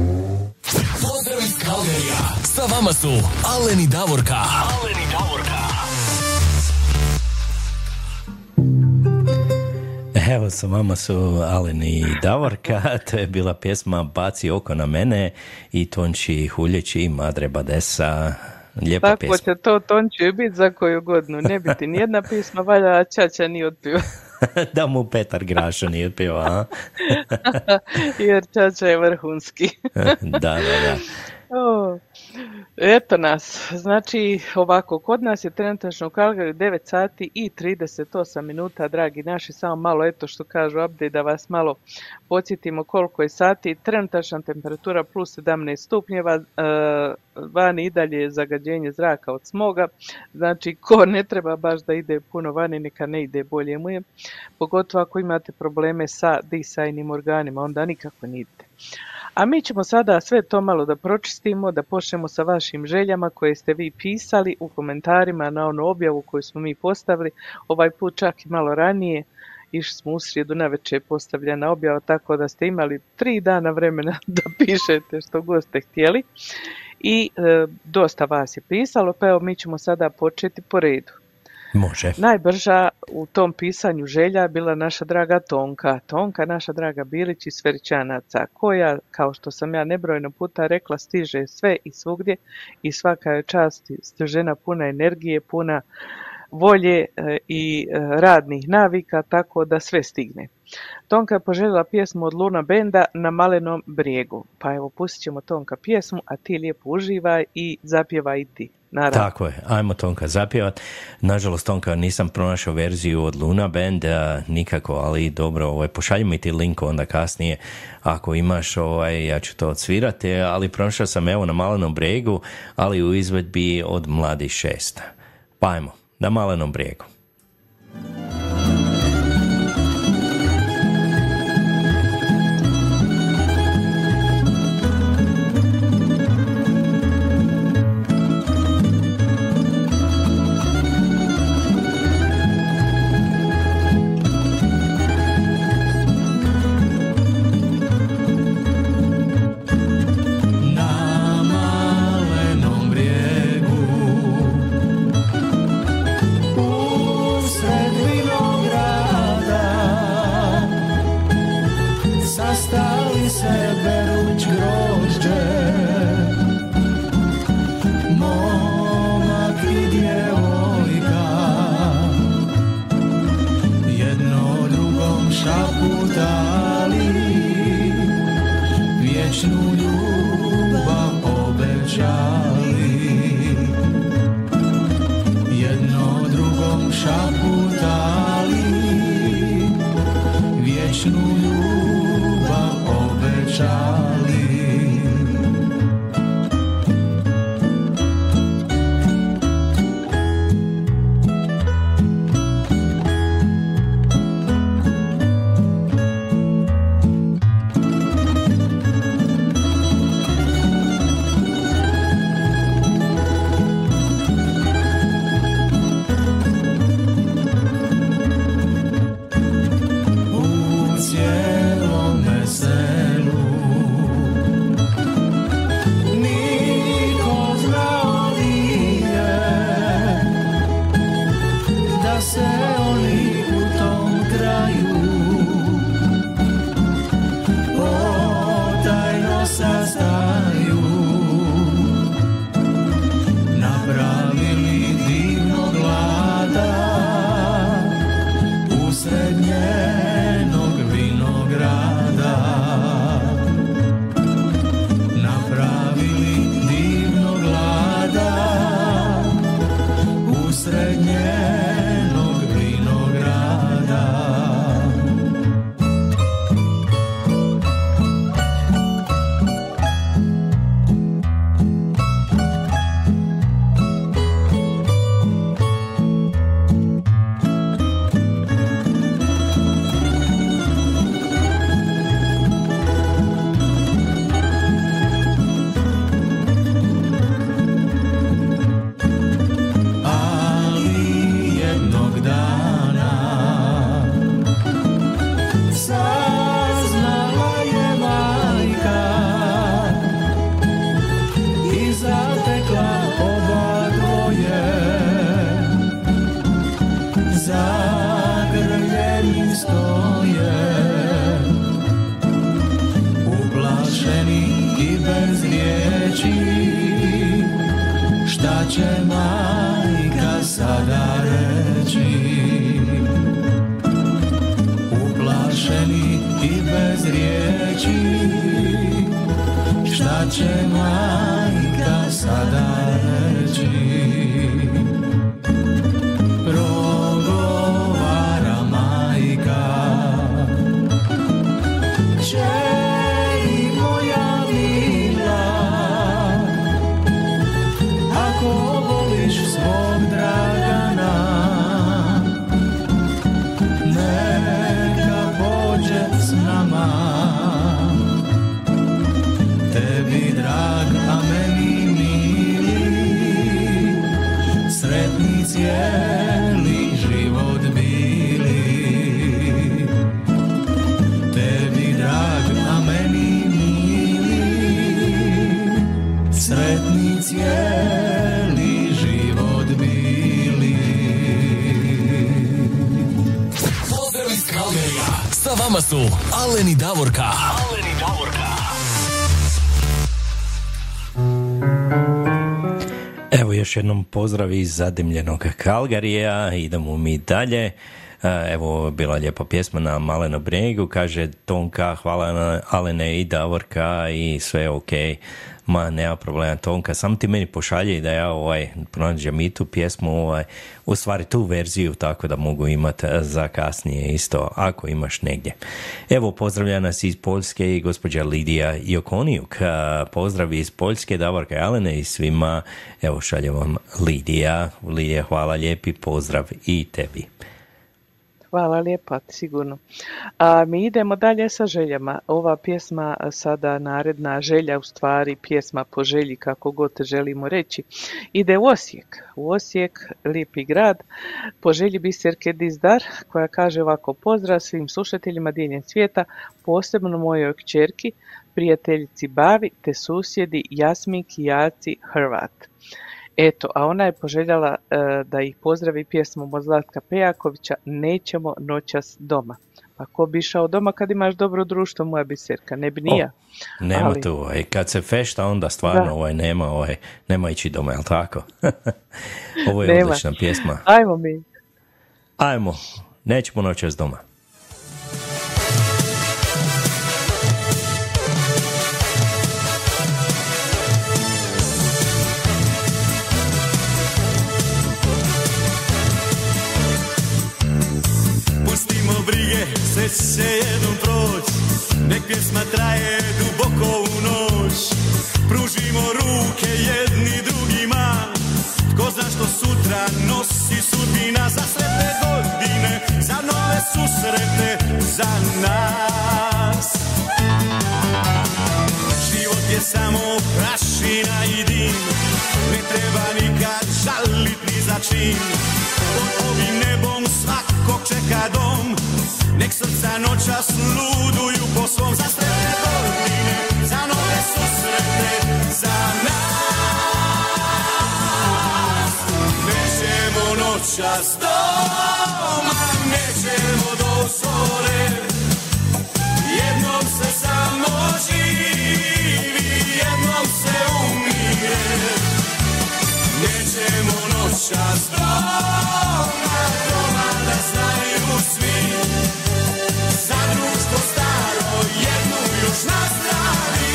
Pozdrav iz Kalgerija. Sa vama su Alen i Davorka. Alen i Davorka. Evo sa vama su Alen i Davorka, to je bila pjesma Baci oko na mene i Tonči Huljeći i Madre Badesa. Lijepa Tako pjesma. će to Tonči biti za koju godinu. Ne biti nijedna pisma, valja Čača nije otpio. da mu Petar Grašo nije pio, a? Jer Čača je vrhunski. da, da, da. O, eto nas, znači ovako, kod nas je trenutačno u Kalgariju 9 sati i 38 minuta, dragi naši, samo malo, eto što kažu update, da vas malo podsjetimo koliko je sati, trenutačna temperatura plus 17 stupnjeva, e, vani i dalje je zagađenje zraka od smoga, znači ko ne treba baš da ide puno vani, neka ne ide, bolje mu je, pogotovo ako imate probleme sa disajnim organima, onda nikako ne idete. A mi ćemo sada sve to malo da pročistimo, da počnemo sa vašim željama koje ste vi pisali u komentarima na onu objavu koju smo mi postavili, ovaj put čak i malo ranije, išli smo u srijedu na večer postavljena objava, tako da ste imali tri dana vremena da pišete što god ste htjeli. I e, dosta vas je pisalo, pa evo mi ćemo sada početi po redu. Može. Najbrža u tom pisanju želja bila naša draga Tonka. Tonka, naša draga Bilić iz Sveričanaca, koja, kao što sam ja nebrojno puta rekla, stiže sve i svugdje i svaka je čast žena puna energije, puna volje e, i e, radnih navika, tako da sve stigne. Tonka je poželjela pjesmu od Luna Benda na Malenom brijegu. Pa evo, pustit ćemo Tonka pjesmu, a ti lijepo uživaj i zapjevaj i ti. Naravno. Tako je, ajmo Tonka zapjevat. Nažalost, Tonka, nisam pronašao verziju od Luna Band, a, nikako, ali dobro, ovaj, pošalji mi ti link onda kasnije, ako imaš, ovaj, ja ću to odsvirati, ali pronašao sam evo na Malenom bregu, ali u izvedbi od Mladi šest. Pa ajmo, na Malenom brijegu. Sretni cijeli život bili Pozdrav iz Kalgerija. Sa vama su Aleni Davorka. Aleni Davorka. Evo još jednom pozdrav iz zadimljenog Kalgarija, idemo mi dalje. E, Evo, bila lijepa pjesma na Maleno bregu, kaže Tonka, hvala Alene i Davorka i sve ok. Ma, nema problema Tonka, samo ti meni pošalje da ja ovaj, pronađem i tu pjesmu, ovaj, u stvari tu verziju, tako da mogu imati za kasnije isto, ako imaš negdje. Evo, pozdravlja nas iz Poljske i gospođa Lidija Jokonijuk. A, Pozdrav iz Poljske, Davorka Alene i svima. Evo, šaljem vam Lidija. Lidija, hvala lijepi, pozdrav i tebi. Hvala lijepa, sigurno. A mi idemo dalje sa željama. Ova pjesma sada naredna želja, u stvari pjesma po želji, kako god želimo reći, ide u Osijek. U Osijek, lijepi grad, po želji Biserke Dizdar, koja kaže ovako, pozdrav svim slušateljima diljem svijeta, posebno mojoj kćerki, prijateljici Bavi, te susjedi Jasminki Jaci Hrvat. Eto, a ona je poželjela e, da ih pozdravi pjesmom od Zlatka Pejakovića Nećemo noćas doma. Pa ko bi išao doma kad imaš dobro društvo, moja biserka, ne bi ni O, ja. Nema Ali- tu, ovaj, kad se fešta onda stvarno Da. ovaj, nema, ovaj, nema ići doma, jel tako? Ovo je Nema. odlična pjesma. Ajmo mi. Ajmo, nećemo noćas doma. Će jednom proć Nek pjesma traje duboko u noć. Pružimo ruke jedni drugima Tko zna što sutra nosi sudbina Za sretne godine, za nove susrete Za nas. Život je samo prašina i dim Ne treba nikad žalit ni za čin Pod ovim nebom svakog čeka dom. Nek srca noćas luduju po svom Za sretne godine, za nove susrete Za nas. Nećemo noćas doma Nećemo do zore Za društvo staro, jednu još nazdravi.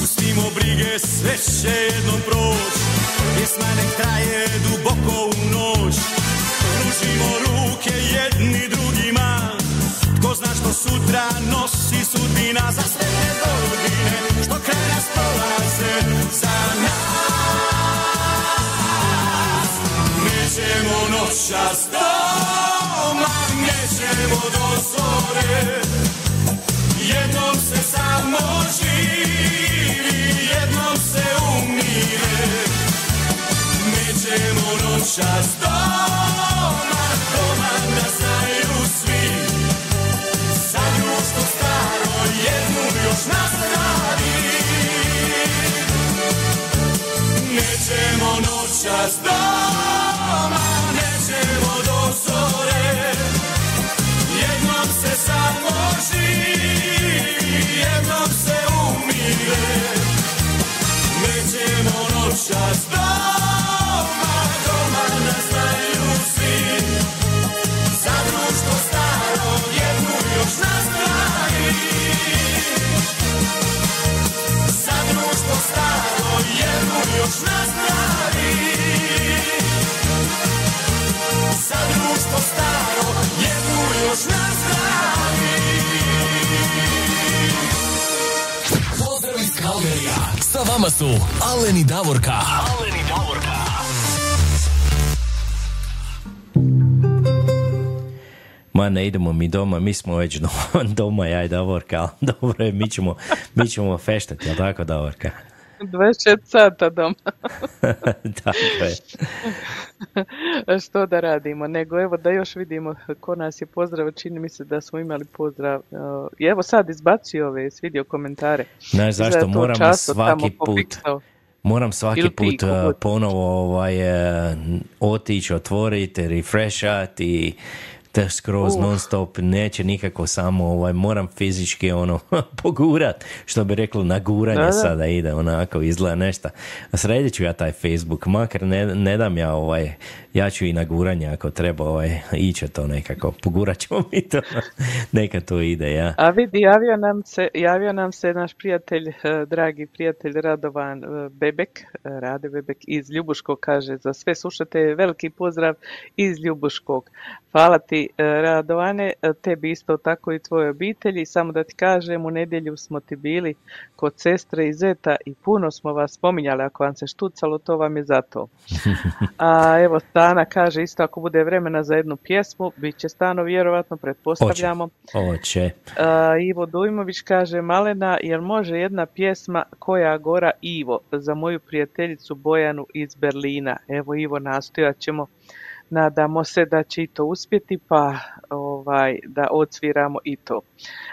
Pustimo brige, sve će jednom proć Pjesma nek traje duboko u noć. Pružimo ruke jedni drugima. Tko zna što sutra nosi sudbina Za sretne godine? Što kraj nas prolaze Za nas? Nećemo noćas doma Nećemo do zore. Jednom se samo živi, Noćas doma, doma da znaju svi. Za društvo staro, jednu još nastavi. Nećemo noćas doma, Sa vama su Alen i Davorka. Alen i Davorka. Ma ne idemo mi doma, mi smo već doma, doma ja i Davorka, ali dobro je, mi ćemo, mi ćemo feštati, jel tako Davorka? 24 sata doma. tako je. Što da radimo? Nego evo da još vidimo ko nas je pozdrav. Čini mi se da smo imali pozdrav. Uh, I evo sad izbacio ove, vidio komentare. Znaš zašto to moram svaki put, moram svaki Ili put uh, ponovo ovaj, uh, otići, otvoriti, refreshat i te skroz Uf. non stop, neće nikako samo, ovaj, moram fizički ono, pogurat, što bi reklo, naguranje Da, da. sada ide, onako, izgleda nešto. Sredit ću ja taj Facebook, makar ne, ne dam ja, ovaj, ja ću i na guranje ako treba, ovaj, iće to nekako, pogurat ćemo mi to, neka to ide, ja. A vidi, javio nam se, javio nam se naš prijatelj, eh, dragi prijatelj Radovan eh, Bebek, eh, Rade Bebek iz Ljubuškog, kaže za sve slušate, veliki pozdrav iz Ljubuškog. Hvala ti eh, Radovane, eh, tebi isto tako i tvojoj obitelji, samo da ti kažem, u nedjelju smo ti bili kod sestre i zeta i puno smo vas spominjali, ako vam se štucalo, to vam je zato. A evo Stana kaže isto ako bude vremena za jednu pjesmu, bit će Stano vjerovatno, pretpostavljamo. Oće. A, Ivo Dujmović kaže Malena, jel može jedna pjesma Koja gora Ivo za moju prijateljicu Bojanu iz Berlina? Evo Ivo, nastojat ćemo Nadamo se da će i to uspjeti, pa ovaj, da odsviramo i to.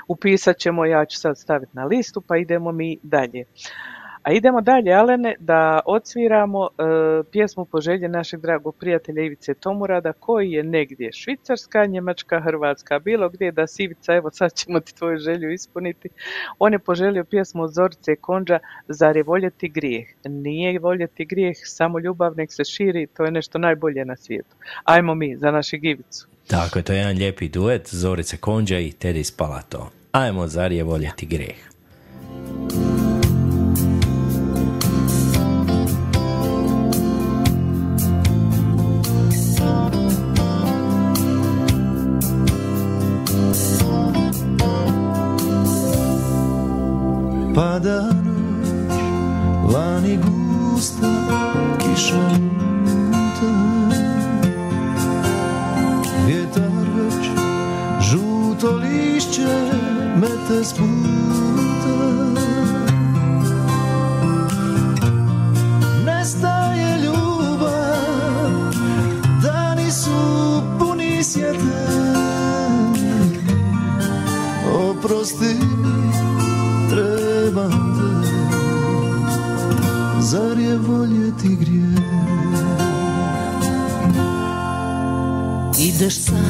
Upisat ćemo, ja ću sad staviti na listu, pa idemo mi dalje. A idemo dalje, Alene, da odsviramo e, pjesmu po želji našeg dragog prijatelja Ivice Tomurada, koji je negdje Švicarska, Njemačka, Hrvatska, bilo gdje da Ivica, evo sad ćemo ti tvoju želju ispuniti. On je poželio pjesmu Zorice Konđa, Zar je voljeti grijeh? Nije voljeti grijeh, samo ljubav nek se širi, to je nešto najbolje na svijetu. Ajmo mi, za našeg Ivicu. Tako je, to je jedan lijepi duet, Zorice Konđa i Teddy Spalato. Ajmo, zar je voljeti greh? Oprosti mi, trebam te Zar je voljeti grijeh Ideš sam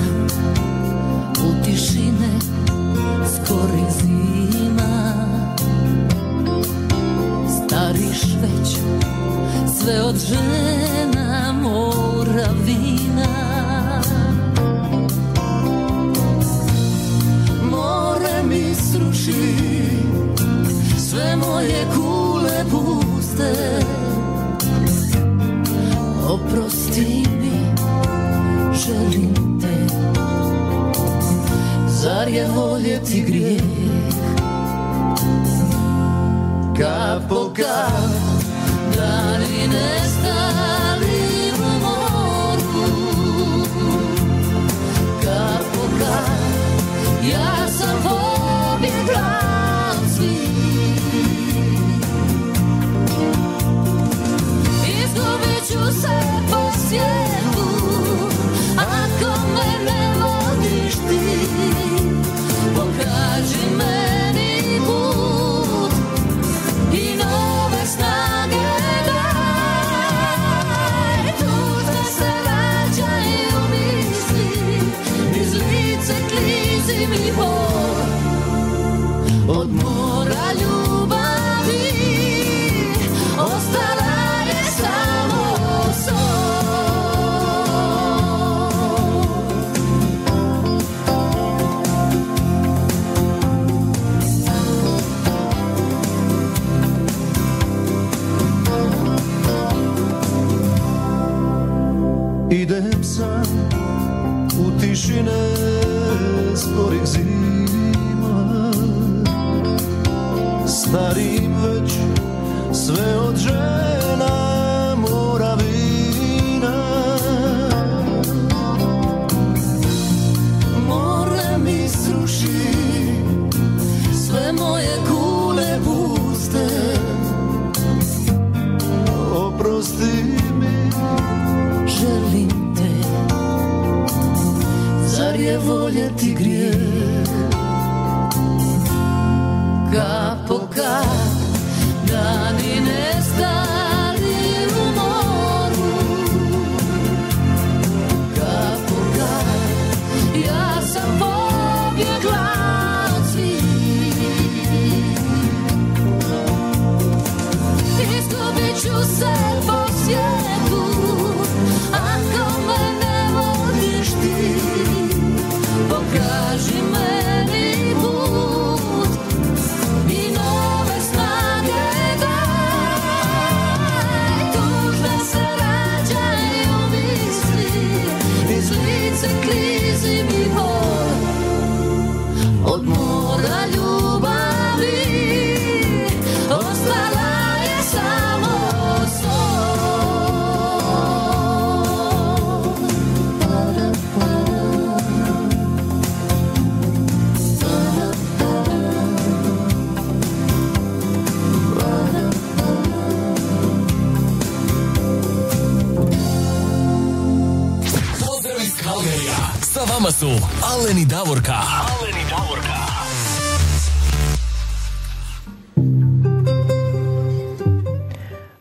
vama su Alen i Davorka. Alen i Davorka.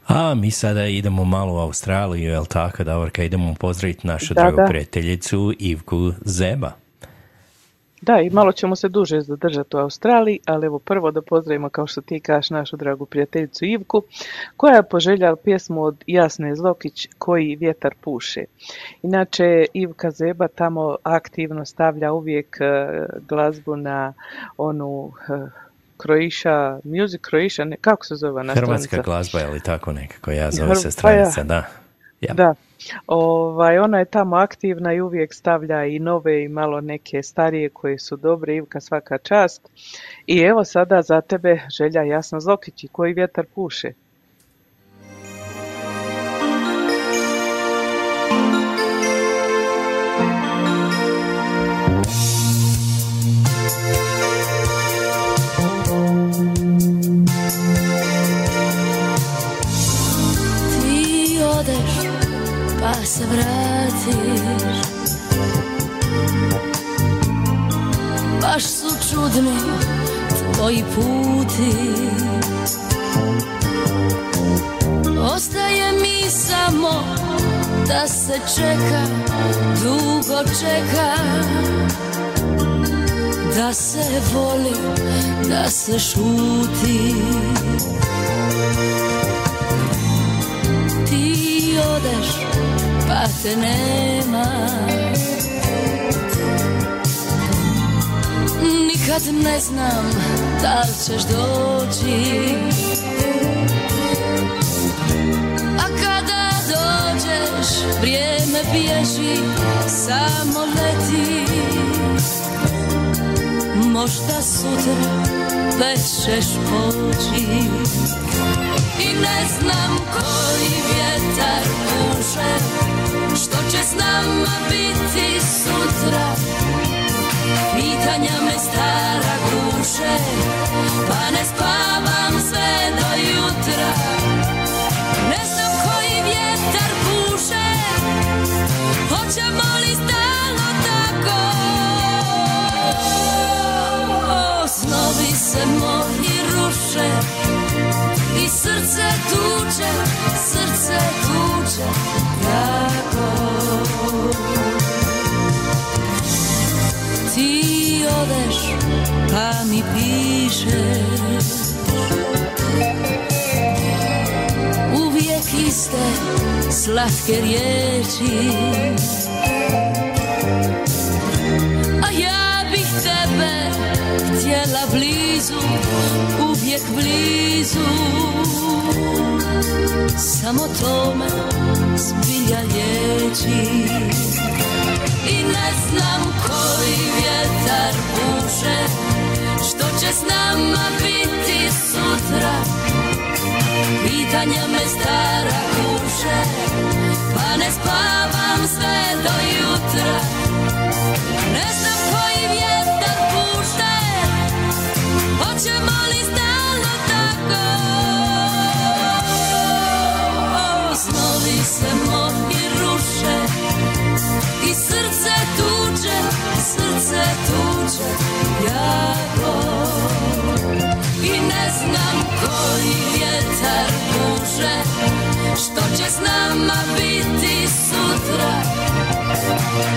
A mi sada idemo malo u Australiju, jel tako, Davorka? Idemo pozdraviti našu Da, dragu da. prijateljicu Ivku Zeba. Da, i malo ćemo se duže zadržati u Australiji, ali evo prvo da pozdravimo, kao što ti kažeš, našu dragu prijateljicu Ivku, koja je poželjala pjesmu od Jasne Zlokić, Koji vjetar puše. Inače, Ivka Zeba tamo aktivno stavlja uvijek e, glazbu na onu e, Croatia, Music Croatia, ne, kako se zove ona Hrvatska stranica? glazba, je li tako nekako? Ja zove se pa stranica, da. Ja. Da. Ovaj, ona je tamo aktivna i uvijek stavlja i nove i malo neke starije koje su dobre, Ivka svaka čast. I evo sada za tebe želja Jasna Zokić koji vjetar puše. Se vratiš. Baš su čudni tvoji puti. Ostaje mi samo da se čeka, dugo čeka. Da se voli, da se šuti. Ti odeš pa nema. Nikad ne znam da li ćeš doći. A kada dođeš vrijeme bježi samo leti. Možda sutra već ćeš poći. I ne znam koji vjetar puše Što će s nama biti sutra? Pitanja me stara guše Pa ne spavam sve do jutra. Ne znam koji vjetar puše Hoćemo li stalno tako? O, Snovi se moji ruše i srce tuče, srce tuče tako. Ti odeš pa mi pišeš. Uvijek iste slatke riječi tebe htjela blizu, uvijek blizu. Samo to me zbilja liječi. I ne znam koji vjetar puše Što će s nama biti sutra. Pitanja me stara kuše Pa ne spavam sve do jutra. Ne znam se moji ruše I srce tuče, srce tuče jako. I ne znam koji vjetar Što će s nama biti sutra.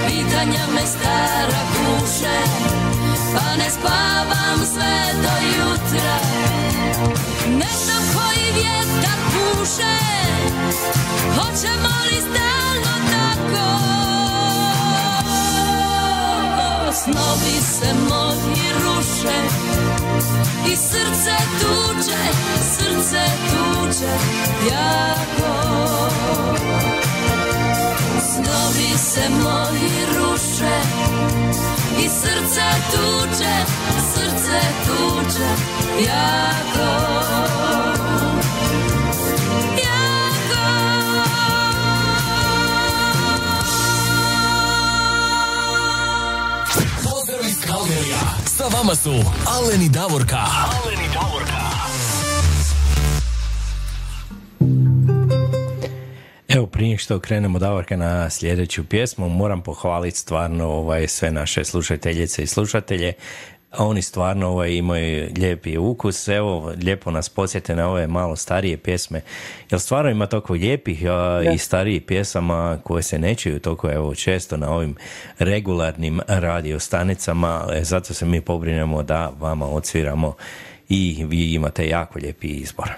Pitanja me stara kuše Pa ne spavam Snovi se moji ruše I srce tuče, srce tuče jako. Snovi se moji ruše I srce tuče, srce tuče jako Sa vama su Alen i Davorka. Alen i Davorka. Evo, prije što krenemo Davorka na sljedeću pjesmu, moram pohvaliti stvarno ovaj, sve naše slušateljice i slušatelje. Oni stvarno ovaj, imaju lijepi ukus. Evo, lijepo nas podsjete na ove malo starije pjesme. Jer stvarno ima toliko lijepih a, i starijih pjesama koje se ne čuju toliko evo, često na ovim regularnim radiostanicama. E, zato se mi pobrinemo da vama odsviramo i vi imate jako lijepi izbor.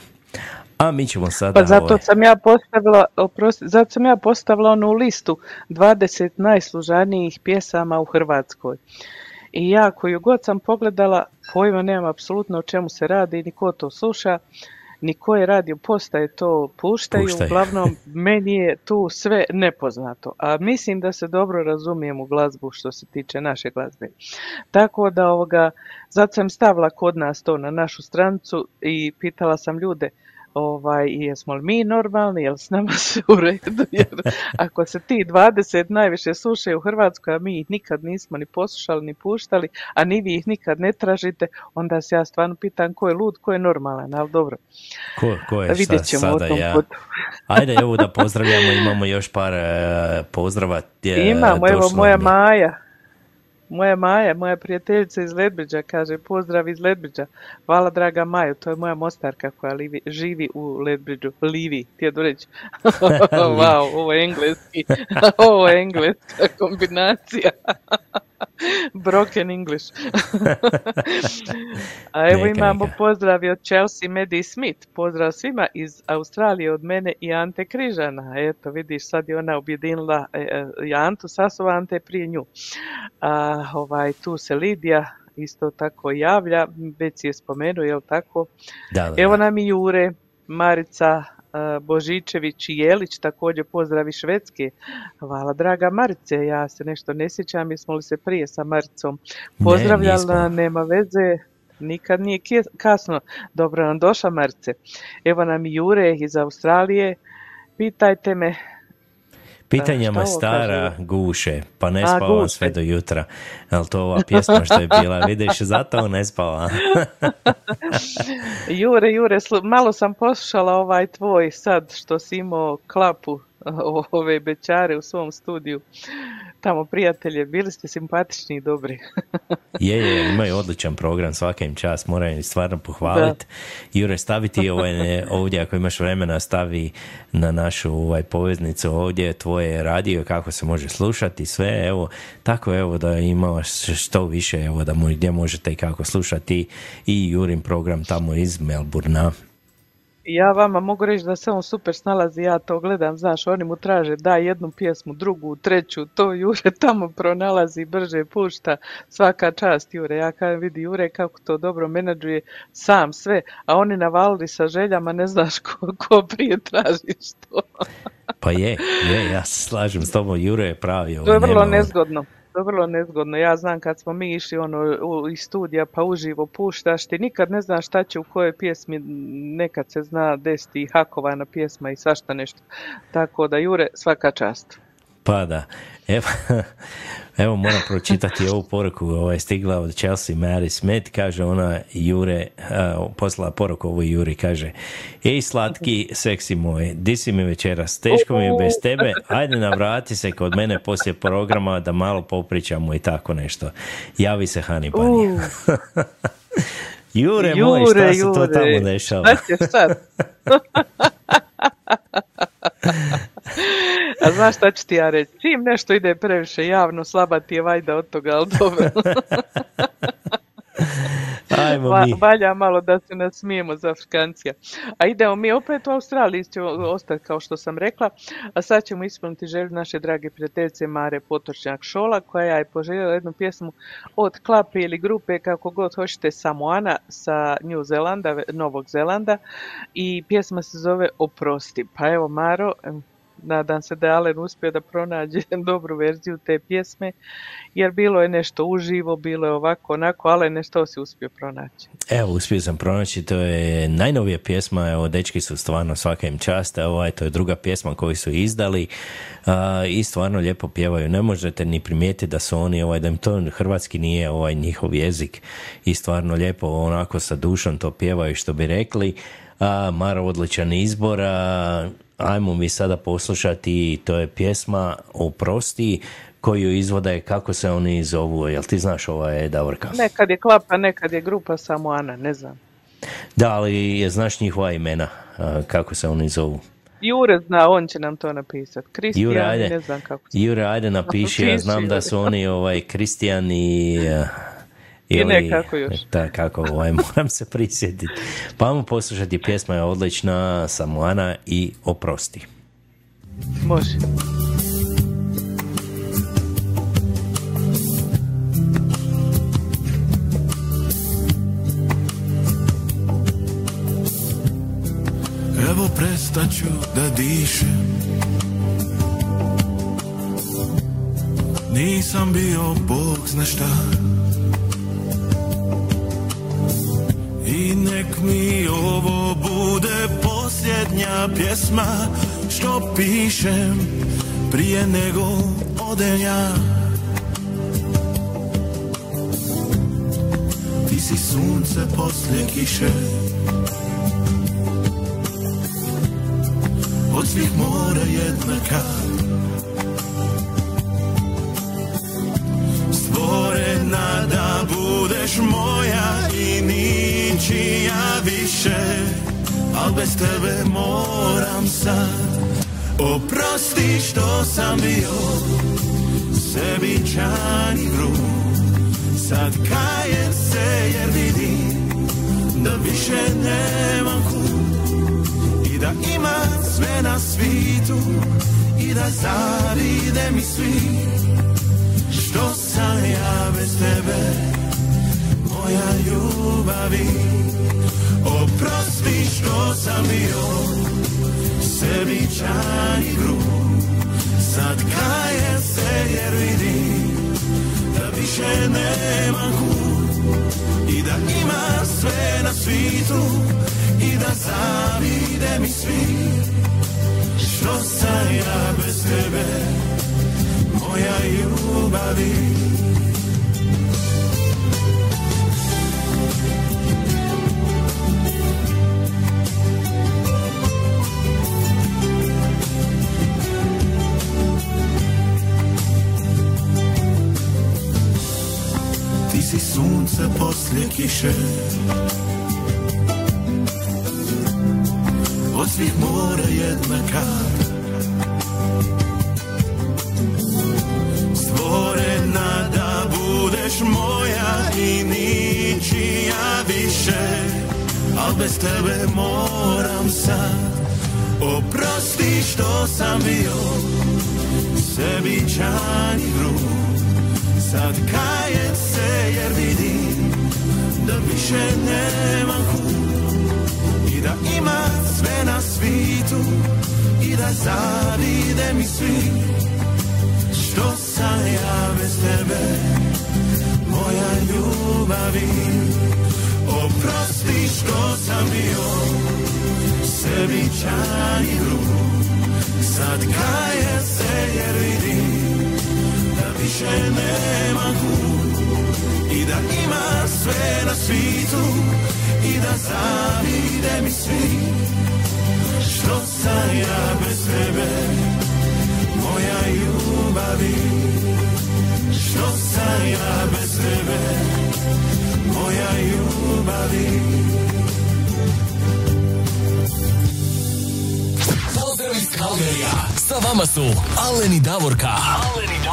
A mi ćemo sada... Pa zato ovaj, sam ja postavila, oprosti, zato sam ja postavila onu listu 20 najslužanijih pjesama u Hrvatskoj. I ja koju god sam pogledala, pojma nemam apsolutno o čemu se radi, ni ko to sluša, ni koje radio postaje to puštaju, Puštaju. uglavnom meni je tu sve nepoznato. A mislim da se dobro razumijem u glazbu što se tiče naše glazbe. Tako da ovoga, zato sam stavila kod nas to na našu stranicu i pitala sam ljude ovaj, jesmo li mi normalni, jel s nama se u redu, jer ako se ti 20 najviše slušaju u Hrvatskoj, a mi ih nikad nismo ni poslušali ni puštali, a ni vi ih nikad ne tražite, onda se ja stvarno pitam ko je lud, ko je normalan, ali dobro. Ko, ko je Vidjet ćemo sada tom ja? putu. Ajde, evo da pozdravljamo, imamo još par e, pozdrava. Imamo, evo moja mi. Maja. Moja Maja, moja prijateljica iz Ledbiđa, kaže pozdrav iz Ledbiđa. Hvala draga Majo, to je moja mostarka koja livi, živi u Ledbiđu. Livi, htjedu reći. wow, ovo je engleski. ovo je engleska kombinacija. Broken English. A evo Neka, imamo neka. pozdrav od Chelsea Medi Smith. Pozdrav svima iz Australije od mene i Ante Križana. Eto, vidiš, sad je ona objedinila e, e, Antu Sasova, Ante je prije nju. A, ovaj, tu se Lidija isto tako javlja, već je spomenuo, jel tako? Da, da, Evo da. nam i Jure, Marica, Božičević i Jelić, također pozdravi Švedske. Hvala draga Marice, ja se nešto ne sjećam, jesmo li se prije sa Maricom pozdravljala, nismo. nema veze, nikad nije kasno. Dobro nam došla Marice. Evo nam Jure iz Australije, pitajte me, Pitanja stara kaže? guše, pa ne A, spavam guše. sve do jutra. Jel to ova pjesma što je bila? Vidiš, zato ne spavam. Jure, Jure, malo sam poslušala ovaj tvoj sad što si imao klapu ove bečare u svom studiju. Tamo prijatelje, bili ste simpatični i dobri. Je, je, imaju odličan program, svaka im čast, moram stvarno pohvaliti. Jure, staviti ovaj, ovdje, ako imaš vremena, stavi na našu ovaj, poveznicu ovdje tvoje radio, kako se može slušati, sve, evo, tako evo da imaš što više, evo da mu, gdje možete i kako slušati i Jurin program tamo iz Melburna. Ja vama mogu reći da se on super snalazi, ja to gledam, znaš, oni mu traže da jednu pjesmu, drugu, treću, to Jure tamo pronalazi, brže pušta, svaka čast Jure, ja kažem vidi Jure kako to dobro menadžuje sam sve, a oni navalili sa željama, ne znaš ko, ko prije traži što. Pa je, je, ja se slažem s tobom, Jure je pravi. To je vrlo nezgodno. To vrlo nezgodno. Ja znam kad smo mi išli ono u, iz studija pa uživo puštaš ti nikad ne znaš šta će u kojoj pjesmi nekad se zna desiti i hakovana pjesma i svašta nešto. Tako da Jure svaka čast. Pa da. Evo, evo moram pročitati ovu poruku, ovo je stigla od Chelsea Mary Smith, kaže ona Jure, uh, poslala poruku ovo Juri, kaže Ej slatki, seksi moj, di si mi večeras, teško mi je bez tebe, ajde navrati se kod mene poslije programa da malo popričamo i tako nešto. Javi se Hani Bunny. Uh, Jure, moj, šta se to tamo dešava? A znaš šta ću ti ja reći? Čim nešto ide previše javno, slaba ti je vajda od toga, ali dobro. Ajmo Va- mi. valja malo da se nasmijemo za Afrikancija. A idemo mi opet u Australiji, ćemo ostati kao što sam rekla, a sad ćemo ispuniti želju naše drage prijateljice Mare Potočnjak Šola, koja je poželjela jednu pjesmu od klape ili grupe, kako god hoćete, Samoana sa New Zelanda, Novog Zelanda i pjesma se zove Oprosti. Pa evo Maro, nadam se da je Alen uspio da pronađe dobru verziju te pjesme, jer bilo je nešto uživo, bilo je ovako, onako, Alen nešto si uspio pronaći. Evo, uspio sam pronaći, to je najnovija pjesma, evo, dečki su stvarno svaka im čast, ovaj, to je druga pjesma koju su izdali a, i stvarno lijepo pjevaju, ne možete ni primijetiti da su oni, ovaj, da im to hrvatski nije ovaj njihov jezik i stvarno lijepo onako sa dušom to pjevaju što bi rekli, a, Maro odličan izbor, a, ajmo mi sada poslušati, to je pjesma Oprosti koju izvode, kako se oni zovu, jel ti znaš ova je Davorka? Nekad je klapa, nekad je grupa samo Ana, ne znam. Da, ali je, znaš njihova imena, kako se oni zovu? Jure zna, on će nam to napisati. Jure, Kristijan, ajde, ne znam kako se... Jure, ajde napiši, ja znam da su oni ovaj, Kristijan i... uh, I ne, kako još. Da, kako, ovaj, moram se prisjetiti. Pa ajmo poslušati, pjesma je odlična, Samoana i Oprosti. Može. Evo prestaću da dišem Nisam bio Bog zna šta I nek mi ovo bude posljednja pjesma Što pišem prije nego odem ja. Ti si sunce poslije kiše. Od svih mora jednaka. Stvorena da budeš moja i ničija više Al bez tebe moram sad. Oprosti što sam bio sebičan i grub Sad kajem se jer vidim da više nemam kud. I da ima sve na svitu i da zavide mi svi. Što sam ja bez tebe moja ljubavi oprosti što sam bio. Sebičan i grub sad kajem se jer vidim da više nema kud i da ima sve na svitu i da zavide mi svi. Što sam ja bez tebe? Moja ljubavi sunce poslije kiše. Od svih mora jednaka Stvorena da budeš moja i ničija više Al bez tebe moram sad. Oprosti što sam bio sebičan i grub Sad kajem se jer vidim da više nemam kud. I da ima sve na svitu i da zavide mi svi. Što sam ja bez tebe moja ljubavi? Oprosti što sam bio sebičan i grub sad kajem se jer vidim više nema kud i da ima sve na svitu i da zavide mi svi što sam ja bez tebe moja ljubavi što sam ja bez tebe moja ljubavi Pozdrav iz Kalgarija. Sa vama su Alen i Davorka. Alen i Davorka.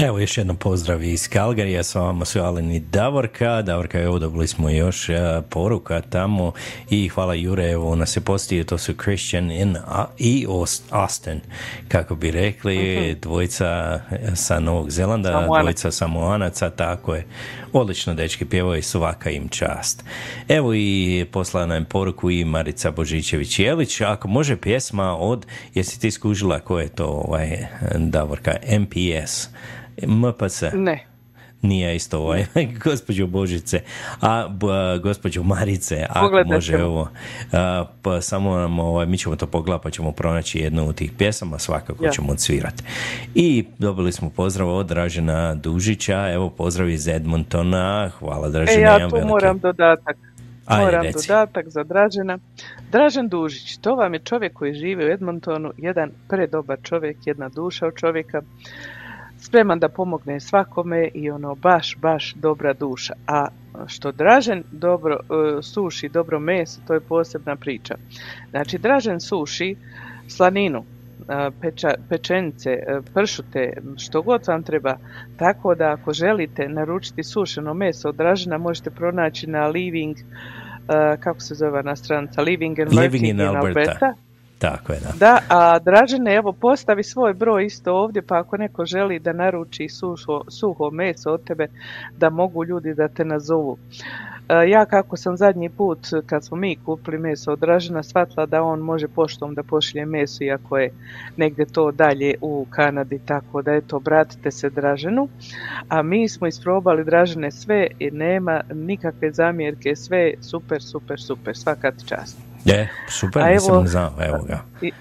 Evo još jednom pozdrav iz Kalgarija, s vama su Alen i Davorka. Davorka, evo dobili smo još e, poruka tamo i hvala Jure, evo nas je postio, to su Christian in, A- i Aust- Austin, kako bi rekli, dvojica e, sa Novog Zelanda, Samoanaca. dvojica samoanaca, tako je. Odlično, dečki pjevaju, svaka im čast. Evo i poslala nam poruku i Marica Božićević-Jelić, ako može pjesma od, jesi ti skužila ko je to ovaj, Davorka, MPS, MPS. Ne. Nije isto ovaj, gospođo Božice, a b, gospođo Marice, ako može ćemo. ovo, a, pa samo nam, ovaj, mi ćemo to pogledati pa ćemo pronaći jednu od tih pjesama, svakako Ja. ćemo odsvirati. I dobili smo pozdrav od Dražena Dužića, evo pozdrav iz Edmontona, hvala Dražena. E, ja tu veliki- moram dodatak. Ajde, Moram reci. dodatak za Dražena. Dražen Dužić, to vam je čovjek koji živi u Edmontonu, jedan predobar čovjek, jedna duša od čovjeka, spreman da pomogne svakome i ono baš, baš dobra duša. A što Dražen dobro e, suši dobro meso, to je posebna priča. Znači, Dražen suši slaninu, e, peča, pečenice, e, pršute, što god vam treba. Tako da ako želite naručiti sušeno meso od Dražena možete pronaći na Living, kako se zove na stranica, Living and Living in Alberta. Tako je, da. Da, a Dražene, evo, postavi svoj broj isto ovdje, pa ako neko želi da naruči suho, suho meso od tebe, da mogu ljudi da te nazovu. E, Ja kako sam zadnji put, kad smo mi kupili meso od Dražena, shvatila da on može poštom da pošalje meso, iako je negdje to dalje u Kanadi, tako da eto, obratite se Draženu. A mi smo isprobali Dražene sve i nema nikakve zamjerke, sve super, super, super, svaka čast. Je, super, A nisam evo- znao, evo ga. I-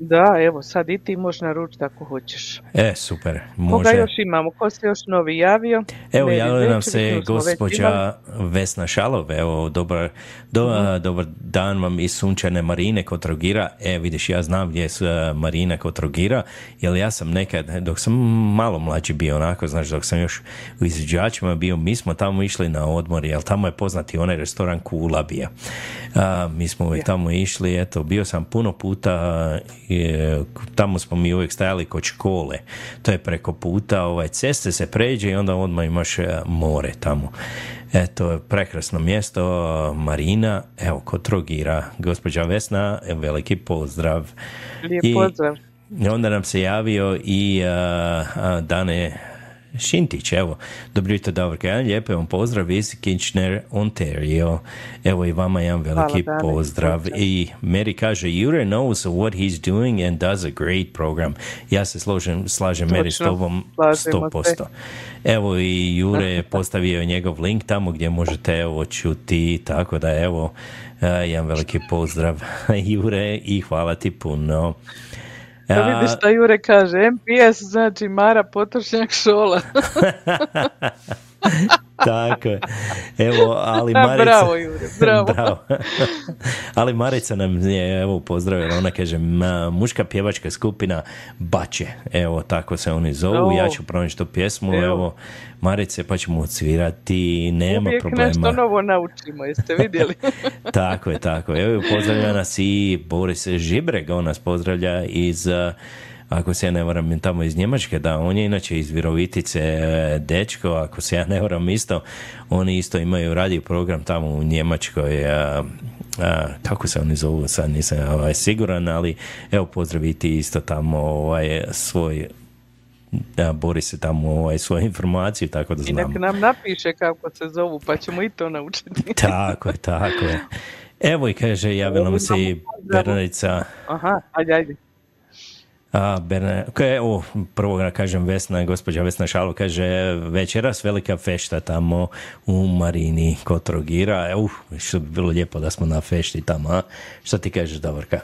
Da, evo, sad i ti možeš naručiti ako hoćeš. E, super, Koga može. još imamo? Ko se još novi javio? Evo, javila nam se gospođa Vesna Šalov, evo, dobar, do, Mhm. dobar dan vam iz sunčane Marine kod Trogira. E, vidiš, ja znam gdje je Marina kod Trogira, jer ja sam nekad, dok sam malo mlađi bio onako, znaš, dok sam još u izviđačima bio, mi smo tamo išli na odmor, jer tamo je poznati onaj restoran Kulabija. A, mi smo uvijek tamo išli, eto, bio sam puno puta, tamo smo mi uvijek stajali kod škole, to je preko puta, ovaj, ceste se pređe i onda odmah imaš e, more tamo. Eto, prekrasno mjesto, Marina, evo, kod Trogira, gospođa Vesna, e, veliki pozdrav. Lijep pozdrav. i onda nam se javio i a, a, Dane Šintić, evo, dobro jutro Davorka, jedan lijepo vam pozdrav iz Kitchener, Ontario. Evo i vama jedan veliki Dane, pozdrav. pozdrav. I Mary kaže, Jure knows what he's doing and does a great program. Ja se složem, slažem Mary s tobom slažemo 100%. se. Evo i Jure je postavio njegov link tamo gdje možete evo čuti, tako da evo, jedan veliki pozdrav Jure i hvala ti puno. Da A, vidiš šta Jure kaže, MPS znači Mara Potrošnjak Šola. Tako je. Evo, ali Marica... Bravo, Jure, bravo. ali Marica nam je evo pozdravila, ona kaže ma, muška pjevačka skupina Bače. Evo, tako se oni zovu. O. Ja ću pronaći tu pjesmu, Evo. evo, Marice, pa ćemo odsvirati, nema Uvijek problema. nešto novo naučimo, jeste vidjeli? Tako je, tako je. Evo, pozdravlja nas i Boris Žibreg, on nas pozdravlja iz, ako se ja ne varam, tamo iz Njemačke, da, on je inače iz Virovitice dečko, ako se ja ne varam isto, oni isto imaju radio program tamo u Njemačkoj, eh, a, kako se oni zovu, sad nisam ovaj, siguran, ali evo pozdraviti isto tamo ovaj, svoj da, bori se tamo ovaj, svoju informaciju, tako da I nek znamo. nam napiše kako se zovu, pa ćemo i to naučiti. Tako je, tako je. Evo i kaže, javila mi se i Bernardica, Aha, ajde, ajde. a, Berna, okay, evo, prvo da kažem Vesna, gospođa Vesna Šalo kaže, večeras velika fešta tamo u Marini kod Trogira, uh, što bi bilo lijepo da smo na fešti tamo, a? Što ti kažeš, Davorka?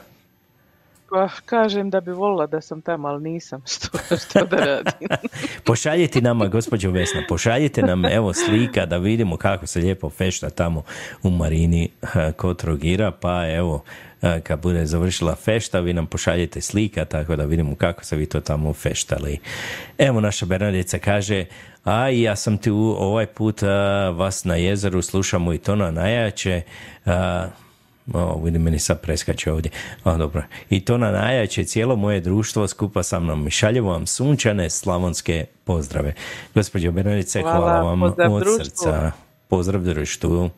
Pa kažem da bi volila da sam tamo, ali nisam. Što, što da radim? Pošaljite nama, gospođo Vesna, pošaljite nam evo slika da vidimo kako se lijepo fešta tamo u Marini eh, kod Trogira, pa evo, eh, kad bude završila fešta, vi nam pošaljite slika, tako da vidimo kako se vi to tamo feštali. Evo, naša Bernardica kaže, a ja sam tu ovaj put eh, vas na jezeru, slušamo i to na najjače, eh, o, vidim, meni sad preskače ovdje. A, dobro. I to na najjače cijelo moje društvo skupa sa mnom. Šaljem vam sunčane slavonske pozdrave. Gospođo Bernardice, hvala, Hvala, vam pozdrav od društvu. srca. Pozdrav društvu.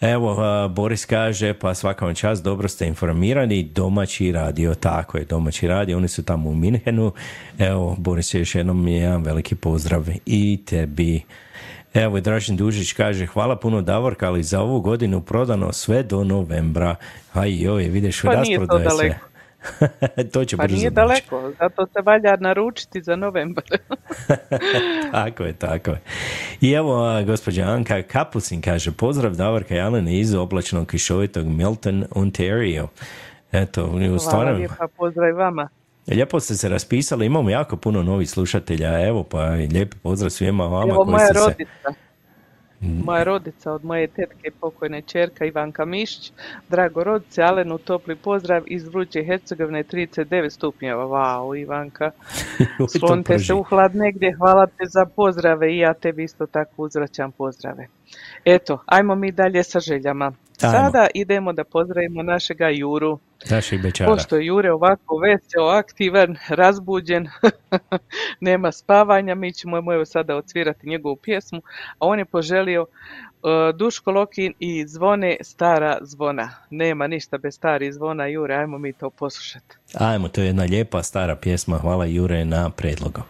Evo, Boris kaže, pa svaka vam čast, dobro ste informirani, domaći radio, tako je, domaći radio, oni su tamo u Minhenu. Evo, Boris, još jednom jedan veliki pozdrav i tebi. Evo i Dražen Dužić kaže, hvala puno Davorka, ali za ovu godinu prodano sve do novembra. Aj joj, vidiš, Pa to rasprodaje se. daleko. to će Pa brzo nije doći. daleko, zato se valja naručiti za novembar. tako je, tako je. I evo, gospođa Anka Kapucin kaže, pozdrav Davorka i Alen iz oblačnog kišovitog Milton, Ontario. Eto, u Hvala stvarno, lijepa, pozdrav vama. Lijepo ste se raspisali, imamo jako puno novih slušatelja, evo pa i lijepi pozdrav svima vama Evo koji moja ste se... rodica. moja rodica od moje tetke pokojne čerka Ivanka Mišić. Drago rodice, Alenu topli pozdrav iz Vruće Hercegovine 39 stupnjeva. Wow, Ivanka. Slonite se u hlad negdje, hvala te za pozdrave i ja tebi isto tako uzvraćam pozdrave. Eto, ajmo mi dalje sa željama. Ajmo. Sada idemo da pozdravimo našega Juru. Naših bečara. Pošto je Jure ovako veseo, aktivan, razbuđen, nema spavanja, mi ćemo mu evo sada odsvirati njegovu pjesmu, a on je poželio uh, Duško Lokin i zvone stara zvona. Nema ništa bez starih zvona, Jure, ajmo mi to poslušati. Ajmo, to je jedna lijepa stara pjesma. Hvala Jure na predlogu.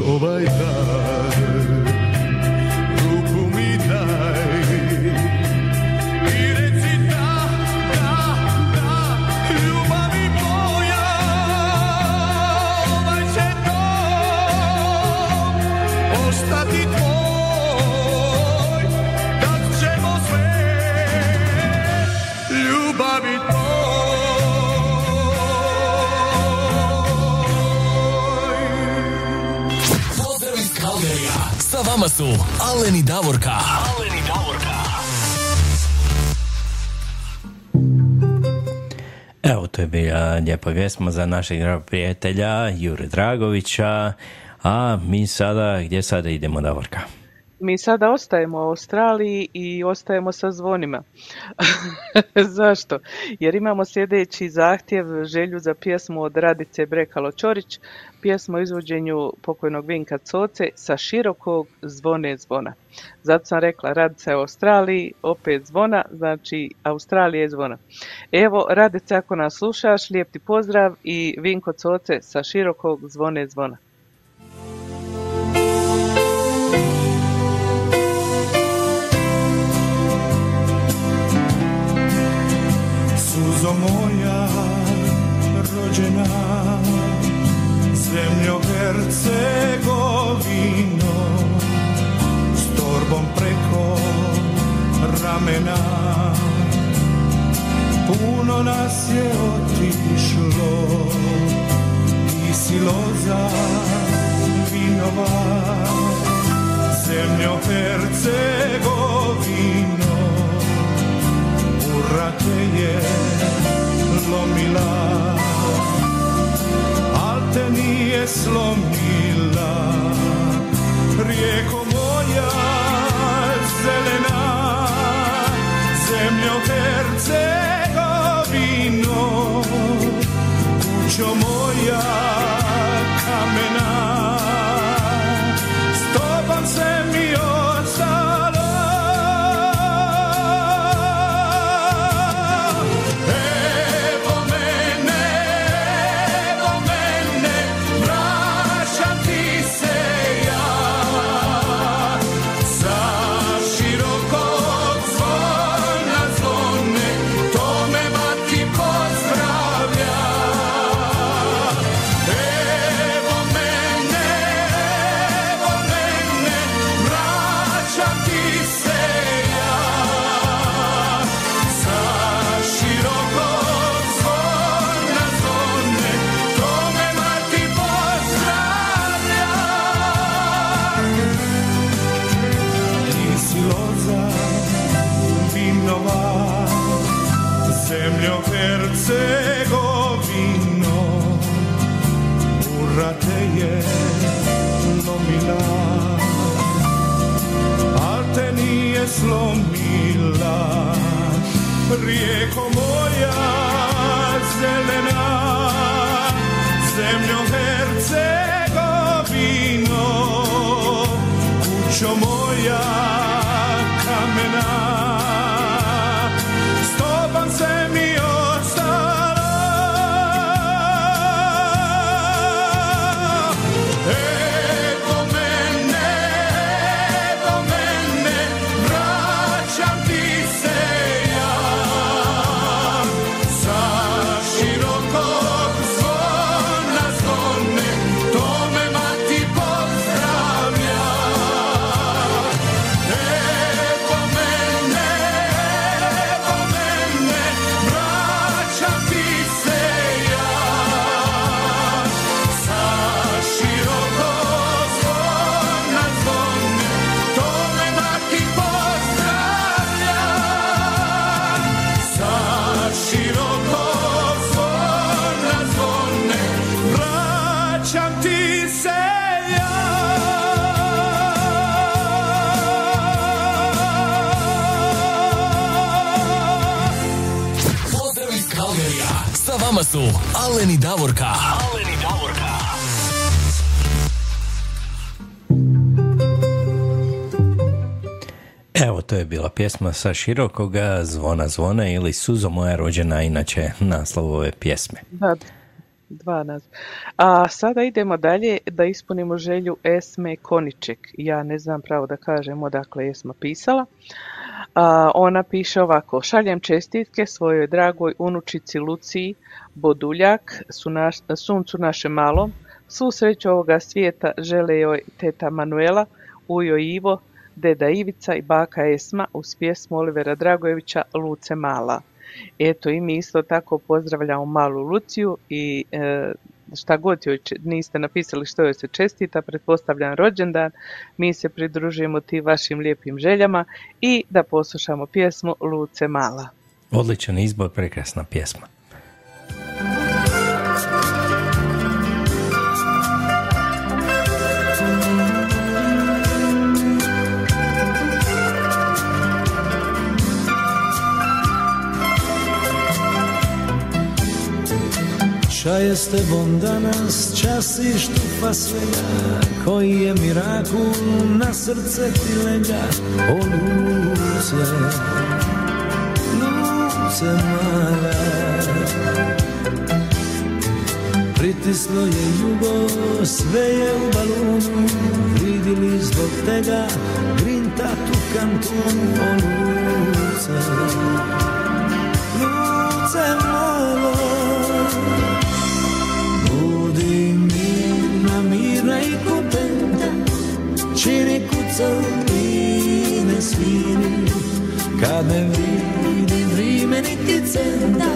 Još ovaj su Alen i Davorka. Alen i Davorka. Evo, to je bila lijepa vjesma za našeg prijatelja Jure Dragovića. A mi sada, gdje sada idemo, Davorka? Mi sada ostajemo u Australiji i ostajemo sa zvonima. Zašto? Jer imamo sljedeći zahtjev, želju za pjesmu od Radice Brekalo Ćorić, pjesmu o izvođenju pokojnog Vinka Coce sa širokog zvone zvona. Zato sam rekla, Radica je u Australiji, opet zvona, znači Australija je zvona. Evo, Radice, ako nas slušaš, lijep ti pozdrav i Vinko Coce sa širokog zvone zvona. Suzo Zemljo Hercegovino S torbom preko ramena. Puno nas je otišlo Ti si loza vinova Zemljo Hercegovino Ura te je lomila slomila. Rijeko moja zelena, zemljo Hercegovino, kućo moja. slomila, rije como su Aleni Davorka. Aleni Davorka. Evo, to je bila pjesma sa širokoga zvona zvona ili Suzo moja rođena, inače naslov ove pjesme. Da, dva nas. A sada idemo dalje da ispunimo želju Esme Koniček. Ja ne znam pravo da kažem odakle je Esma pisala. Ona piše ovako, šaljem čestitke svojoj dragoj unučici Luciji Boduljak, suncu naše malom, svu sreću ovoga svijeta žele joj teta Manuela, ujo Ivo, deda Ivica i baka Esma uz pjesmu Olivera Dragojevića Luce Mala. Eto i mi isto tako pozdravljamo malu Luciju i e, šta god joj niste napisali što joj se čestita, pretpostavljam rođendan, mi se pridružujemo ti vašim lijepim željama i da poslušamo pjesmu Luce Mala. Odličan izbor, prekrasna pjesma. Čaje s tebom danas časiš tu svega Koji je mirakul na srce ti lega O luce, luce mala Pritislo je jugo, sve je u balonu. Vidjeli zbog tega, grinta tu kantun. O luce, luce malo Čini kucao i ne sviri Kad ne vidim vrime niti centa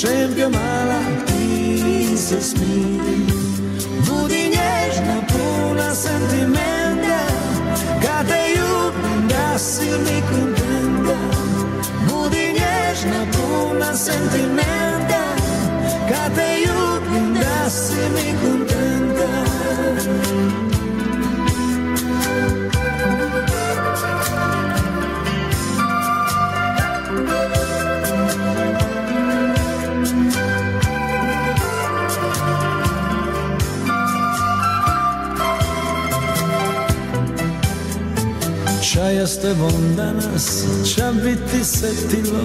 Šempio mala, ti se smiri. Budi nježna, puna sentimenta Kad te ljubim, da si mi kontenta. Budi nježna, puna sentimenta Kad te ljubim, da si mi kontenta Čaja s tebom danas ča biti setilo.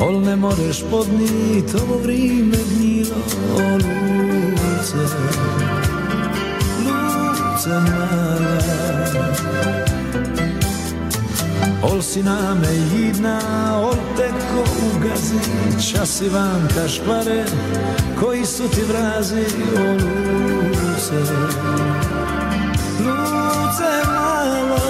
Ol ne moreš podnit ovo vrime gnjilo O luce, luce mala. Ol si name jidna, ol teko ugazi. Čas Ivanka škvare, koji su ti vrazi. O luce, luce mala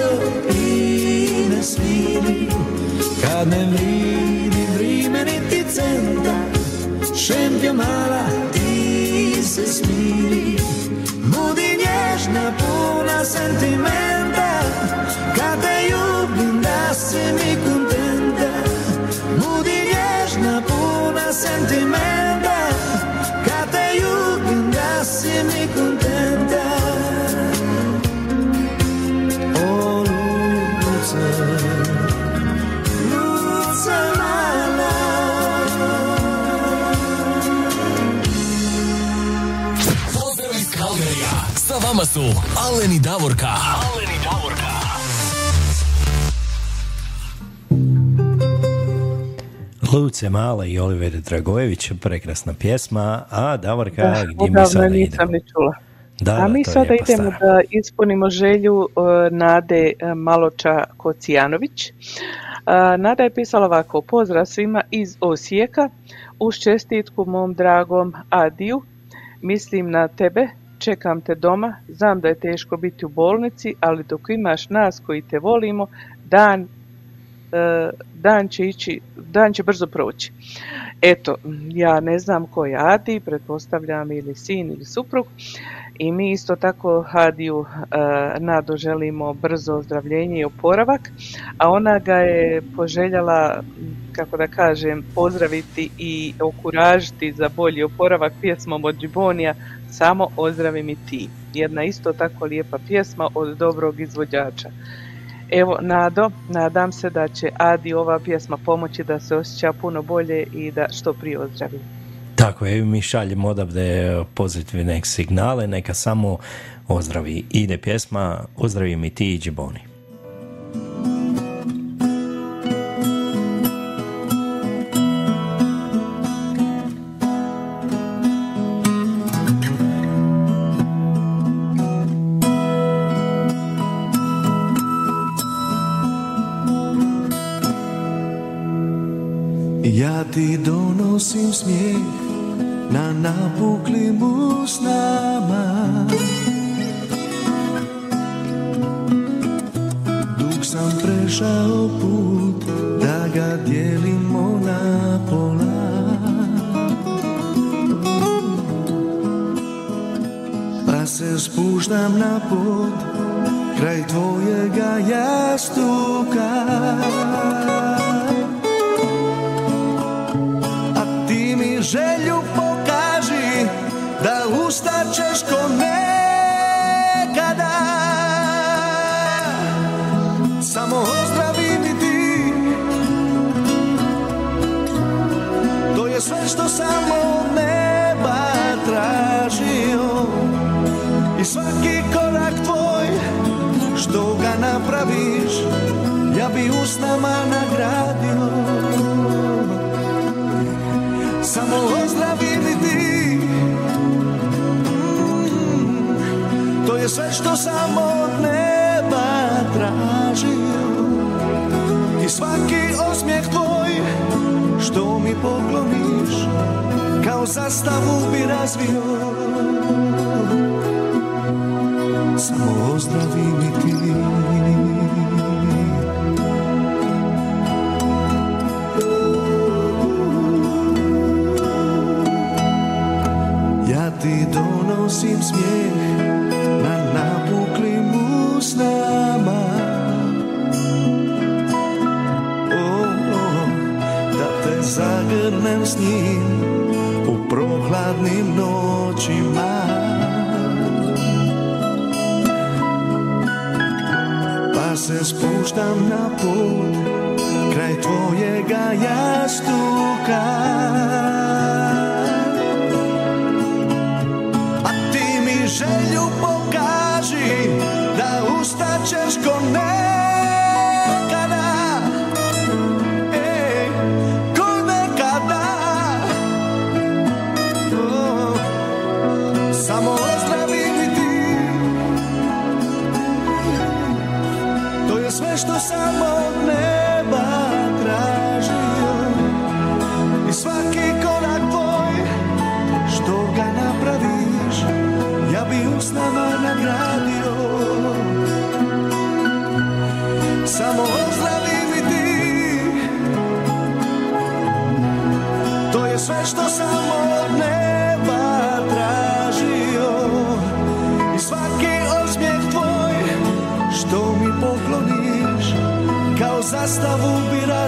srce i ne sviri Kad ne vridi vrime niti centa Šempio mala ti se smiri. Budi nježna puna sentimenta vama su Alen i Davorka. Alen i Davorka. Luce Mala i Oliver Dragojević, prekrasna pjesma, a Davorka, Da, gdje mi sada idemo? nisam ni čula. Da, A da, mi sada idemo stvar. da ispunimo želju e, Nade e, Maloča Kocijanović. E, Nada je pisala ovako, pozdrav svima iz Osijeka, uz čestitku mom dragom Adiju, mislim na tebe, čekam te doma, znam da je teško biti u bolnici, ali dok imaš nas koji te volimo, dan e, dan će ići, dan će brzo proći. Eto, ja ne znam ko je Adi, pretpostavljam ili sin ili suprug i mi isto tako Hadiju e, Nado želimo brzo ozdravljenje i oporavak, a ona ga je poželjala, kako da kažem, pozdraviti i okuražiti za bolji oporavak pjesmom od Džibonija Samo ozdravi mi ti. Jedna isto tako lijepa pjesma od dobrog izvođača. Evo, Nado, nadam se da će Adi ova pjesma pomoći da se osjeća puno bolje i da što prije ozdravi. Tako je, mi šaljemo odavde pozitivne signale, neka samo ozdravi. Ide pjesma, ozdravi mi ti i Džiboni. Ti donosim smijeh na napuklim usnama Dug sam prešao put da ga dijelimo na pola. Pa se spuštam na pod kraj tvojega jastuka želju pokaži da ustaćeš ko nekada. Samo ozdravi mi ti. To je sve što sam sam neba tražio. I svaki osmijeh tvoj Što mi pokloniš Kao zastavu bi razvio. Samo ozdravi mi ti. Ja ti donosim smijeh s njim u prohladnim noćima. Pa se spuštam na put kraj tvojega jastuka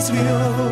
las vio.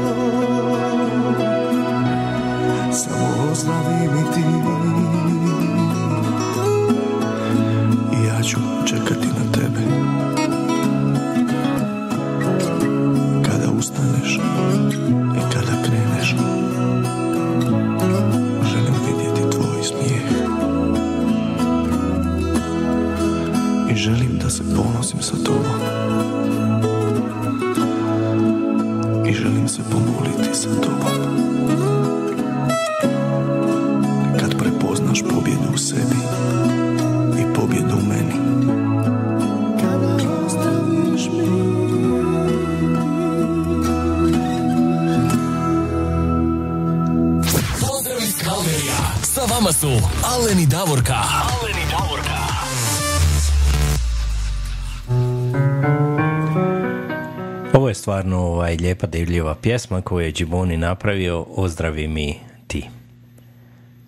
i lijepa divljiva pjesma koju je Džibuni napravio Ozdravi mi ti.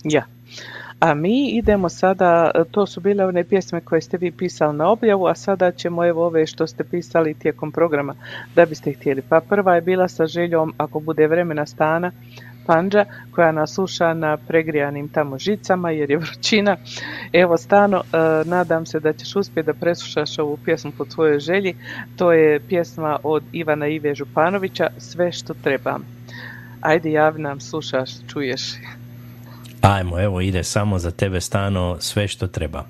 Ja. A mi idemo sada, to su bile one pjesme koje ste vi pisali na objavu, a sada ćemo evo ove što ste pisali tijekom programa da biste htjeli. Pa prva je bila sa željom, ako bude vremena stana, Panđa koja nas na pregrijanim tamo žicama jer je vrućina. Evo Stano, e, nadam se da ćeš uspjeti da preslušaš ovu pjesmu po svojoj želji. To je pjesma od Ivana Ive Županovića Sve što trebam. Ajde javi nam, slušaš, čuješ. Ajmo, evo ide samo za tebe Stano sve što treba.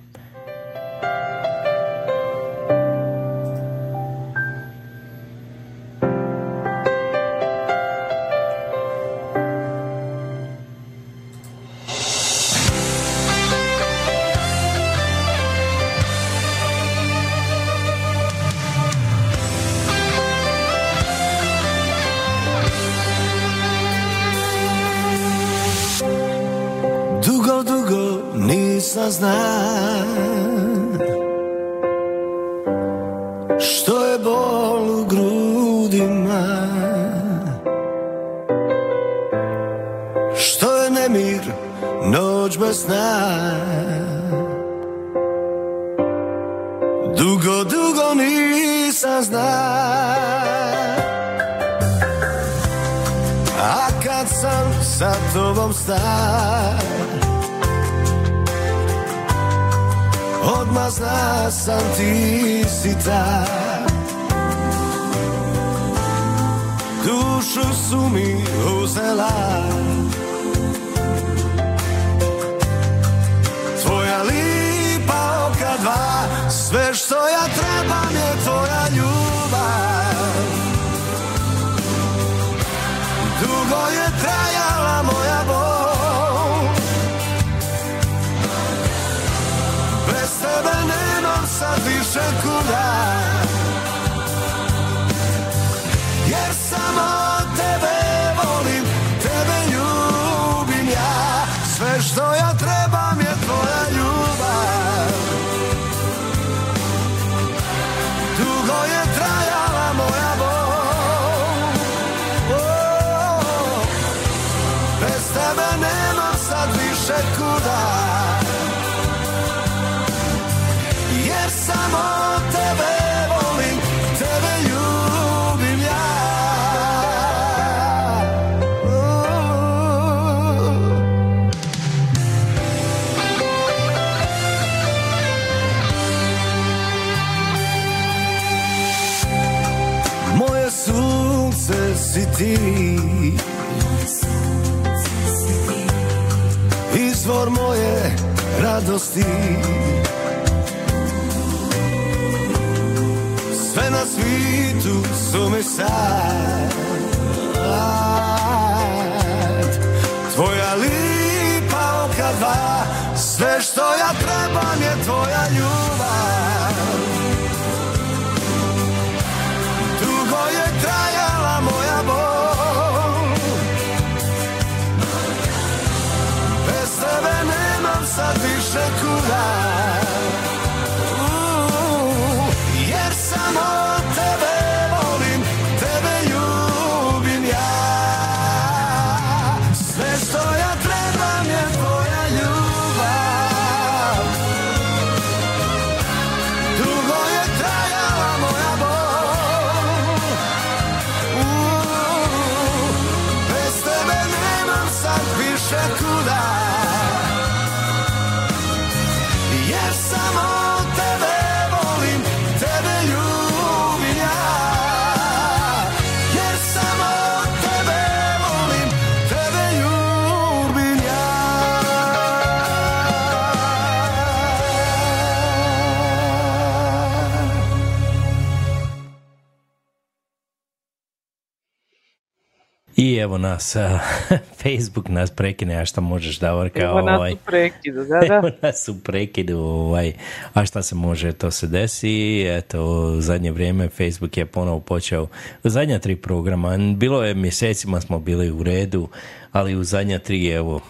Evo nas, Facebook nas prekine, a šta možeš Davorka? Evo nas ovaj, u prekidu, da, da. Evo nas u prekidu, ovaj, a šta se može, to se desi. Eto, u zadnje vrijeme Facebook je ponovo počeo, u zadnja tri programa, bilo je mjesecima smo bili u redu, ali u zadnja tri, evo,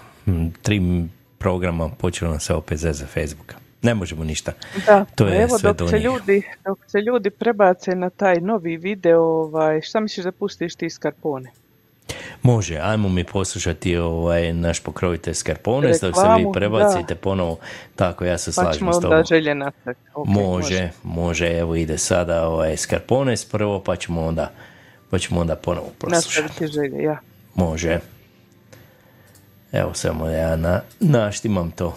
tri programa počelo nam se opet za Facebooka. Ne možemo ništa. Da, to je evo sve dok do se, ljudi, dok se ljudi prebace na taj novi video, ovaj, šta misliš da pustiš ti Skarpone? Može, ajmo mi poslušati ovaj naš pokrovitelj Skarpones, dok se vi prebacite ponovo, tako ja se Pa slažem s tobom. želje natrag. Ok, može, može, evo ide sada ovaj Skarpones prvo, pa ćemo onda, pa ćemo onda ponovo poslušati. Želje, ja. Može. Evo samo ja na, naštimam to.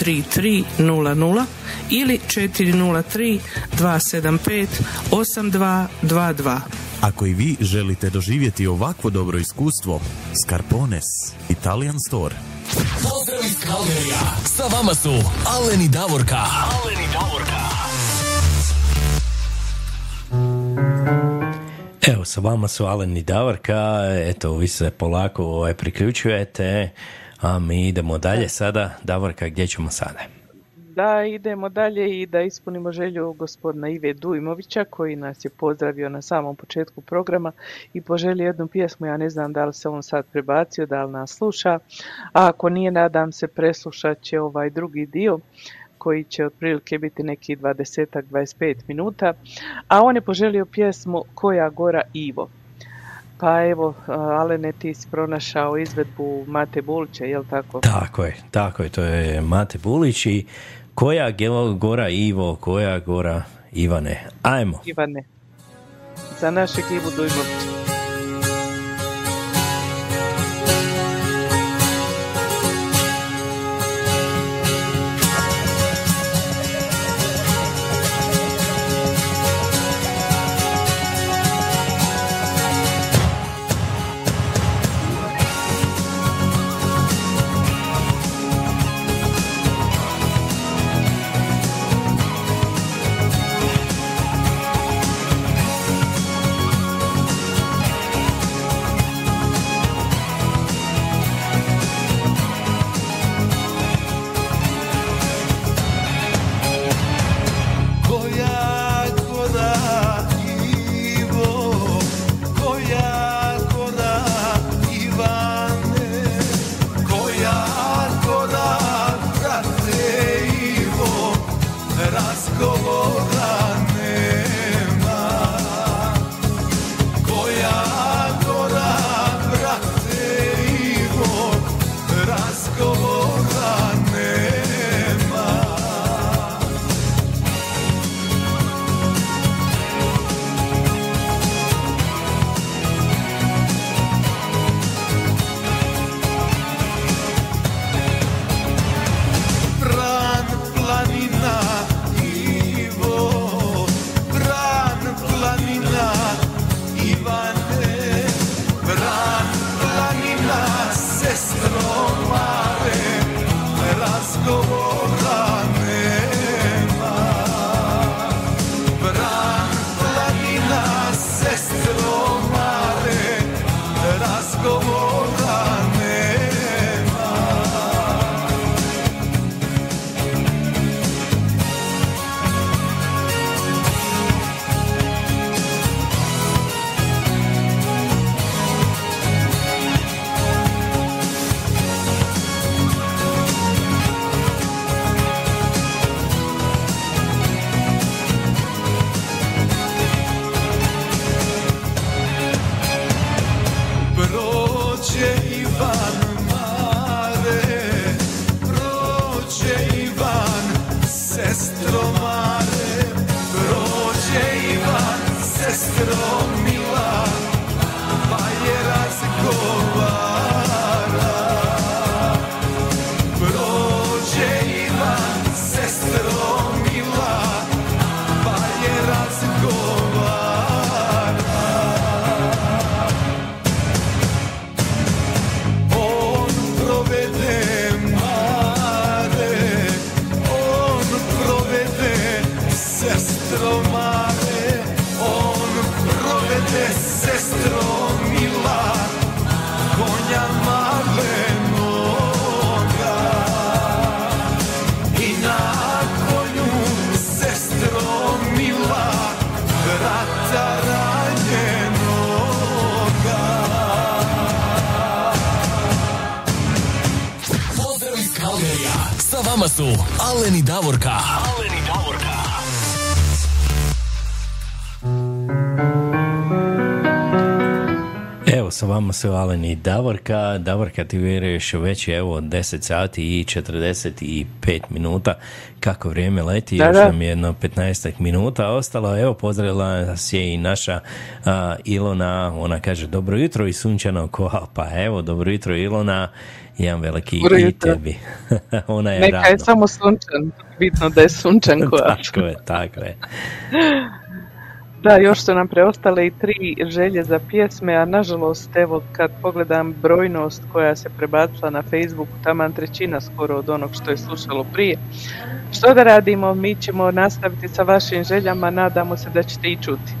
3300 ili 403 275 8222. Ako i vi želite doživjeti ovakvo dobro iskustvo, Scarpones Italian Store. Pozdrav iz Kalgerija. Sa vama su Alen i Davorka. Alen i Davorka. Evo, sa vama su Alen i Davorka, eto, vi se polako ovaj, priključujete, a mi idemo dalje sada. Davorka, gdje ćemo sada? Da, idemo dalje i da ispunimo želju gospodina Ive Dujmovića koji nas je pozdravio na samom početku programa i poželio jednu pjesmu, ja ne znam da li se on sad prebacio, da li nas sluša, a ako nije, nadam se preslušat će ovaj drugi dio koji će otprilike biti neki 20-25 minuta, a on je poželio pjesmu Koja gora Ivo. Pa evo, Alene, ti si pronašao izvedbu Mate Bulća, jel tako? Tako je, tako je, to je Mate Bulić i koja gora Ivo, koja gora Ivane. Ajmo. Ivane, za našeg Ivu Dujmovića. Sa vama su Alen i Davorka. Davorka ti vjeruješ već je evo 10 sati i 45 minuta. Kako vrijeme leti, Da, još da. nam je jedno 15 minuta ostalo. Evo pozdravila nas je i naša Ilona. Ona kaže dobro jutro i sunčano ko Pa evo dobro jutro Ilona. Jedan veliki Dobro i jutro. tebi. Ona je Neka je samo sunčan, bitno da je sunčan koja. tako je, tako je. Da, još su nam preostale i tri želje za pjesme, a nažalost, evo, kad pogledam brojnost koja se prebacila na Facebooku, taman trećina skoro od onog što je slušalo prije. Što da radimo? Mi ćemo nastaviti sa vašim željama, nadamo se da ćete i čuti.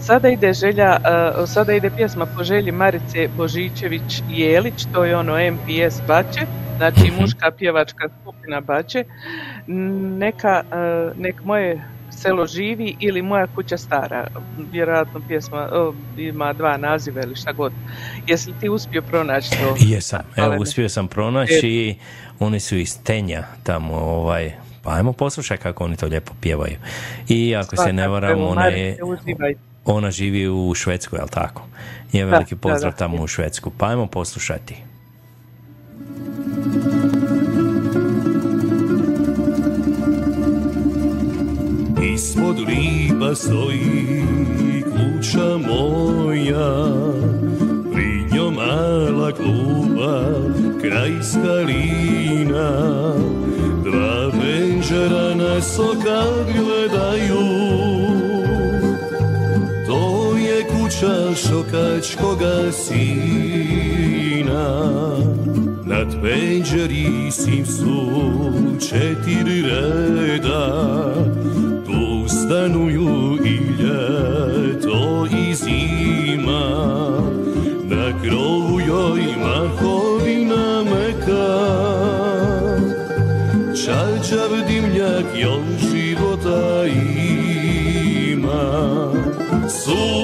Sada ide želja, uh, sada ide pjesma po želji Marice Božičević Jelić, to je ono MPS Bače, znači muška pjevačka skupina Bače. Neka, uh, nek moje selo živi ili moja kuća stara. Vjerojatno pjesma o, ima dva naziva ili šta god. Jesi li ti uspio pronaći to? Jesam, evo uspio sam pronaći i oni su iz Tenja tamo ovaj pa ajmo poslušaj kako oni to lijepo pjevaju. I ako se ne varam, ona je, ona živi u Švedskoj, jel tako? Je Da, veliki da, pozdrav da. tamo u Švedsku. Pa ajmo poslušati. Ispod lipa stoji kuća moja. Prid njom mala kluba kraj skalina Dva venđera na sokak gledaju. To je kuća šokačkoga sina. Nad penđerisim su četiri reda. Tu stanuju i ljeto i zima Na krovu joj mahovina meka. Čađav dimnjak još života ima. Sunce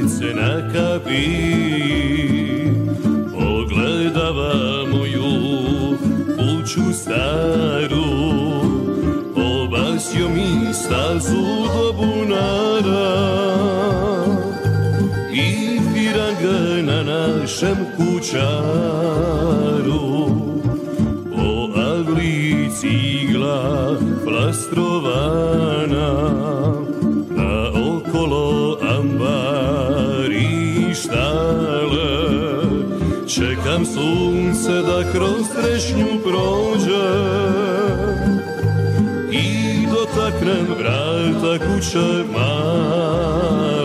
mjesec na kapi Pogledava moju kuću staru. Obasio mi stazu do bunara I piranga na našem kućaru. Po avli cigla plastrovana sunce da kroz trešnju prođe I dotaknem vrata kuće male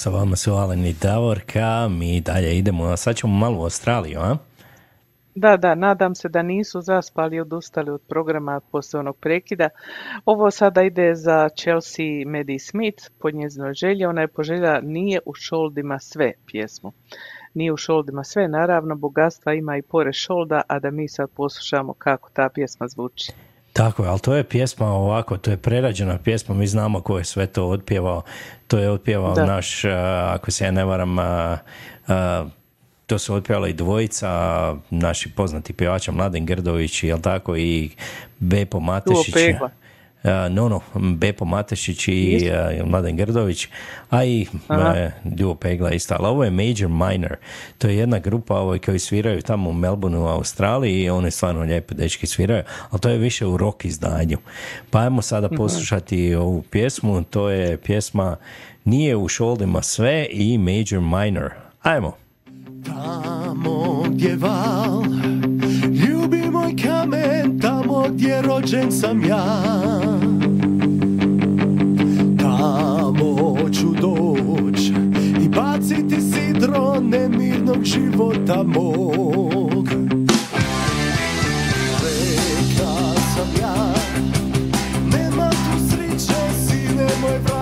sa vama su Alen i Davorka, mi dalje idemo, a sad ćemo malo u Australiju, a? Da, da, nadam se da nisu zaspali i odustali od programa poslije prekida. Ovo sada ide za Chelsea Maddie Smith po njezinoj želji. Ona je poželjela Nije u šoldima sve pjesmu. Nije u šoldima sve, naravno, bogatstva ima i pored šolda, a da mi sad poslušamo kako ta pjesma zvuči. Tako je, ali to je pjesma ovako, to je prerađena pjesma, mi znamo ko je sve to otpjevao. To je otpjevao Da. naš, a, ako se ja ne varam, a, to su otpjevala i dvojica naši poznati pjevača Mladen Grdović, jel tako, i Bepo Matešić. Pegla. A, no, no, Bepo Matešić i a, Mladen Grdović, a i e, Duo Pegla isto, ali ovo je Major Minor, to je jedna grupa ovaj, koji sviraju tamo u Melbourneu u Australiji i oni stvarno lijepo dečki sviraju, ali to je više u rock izdanju. Pa ajmo sada Mhm. poslušati ovu pjesmu, to je pjesma Nije u šoldima sve i Major Minor. Ajmo. Tamo gdje val gdje rođen sam ja. Tamo ću doć I baciti sidro Nemirnog života mog. Reka sam ja Nema tu sriće Sine moj vratit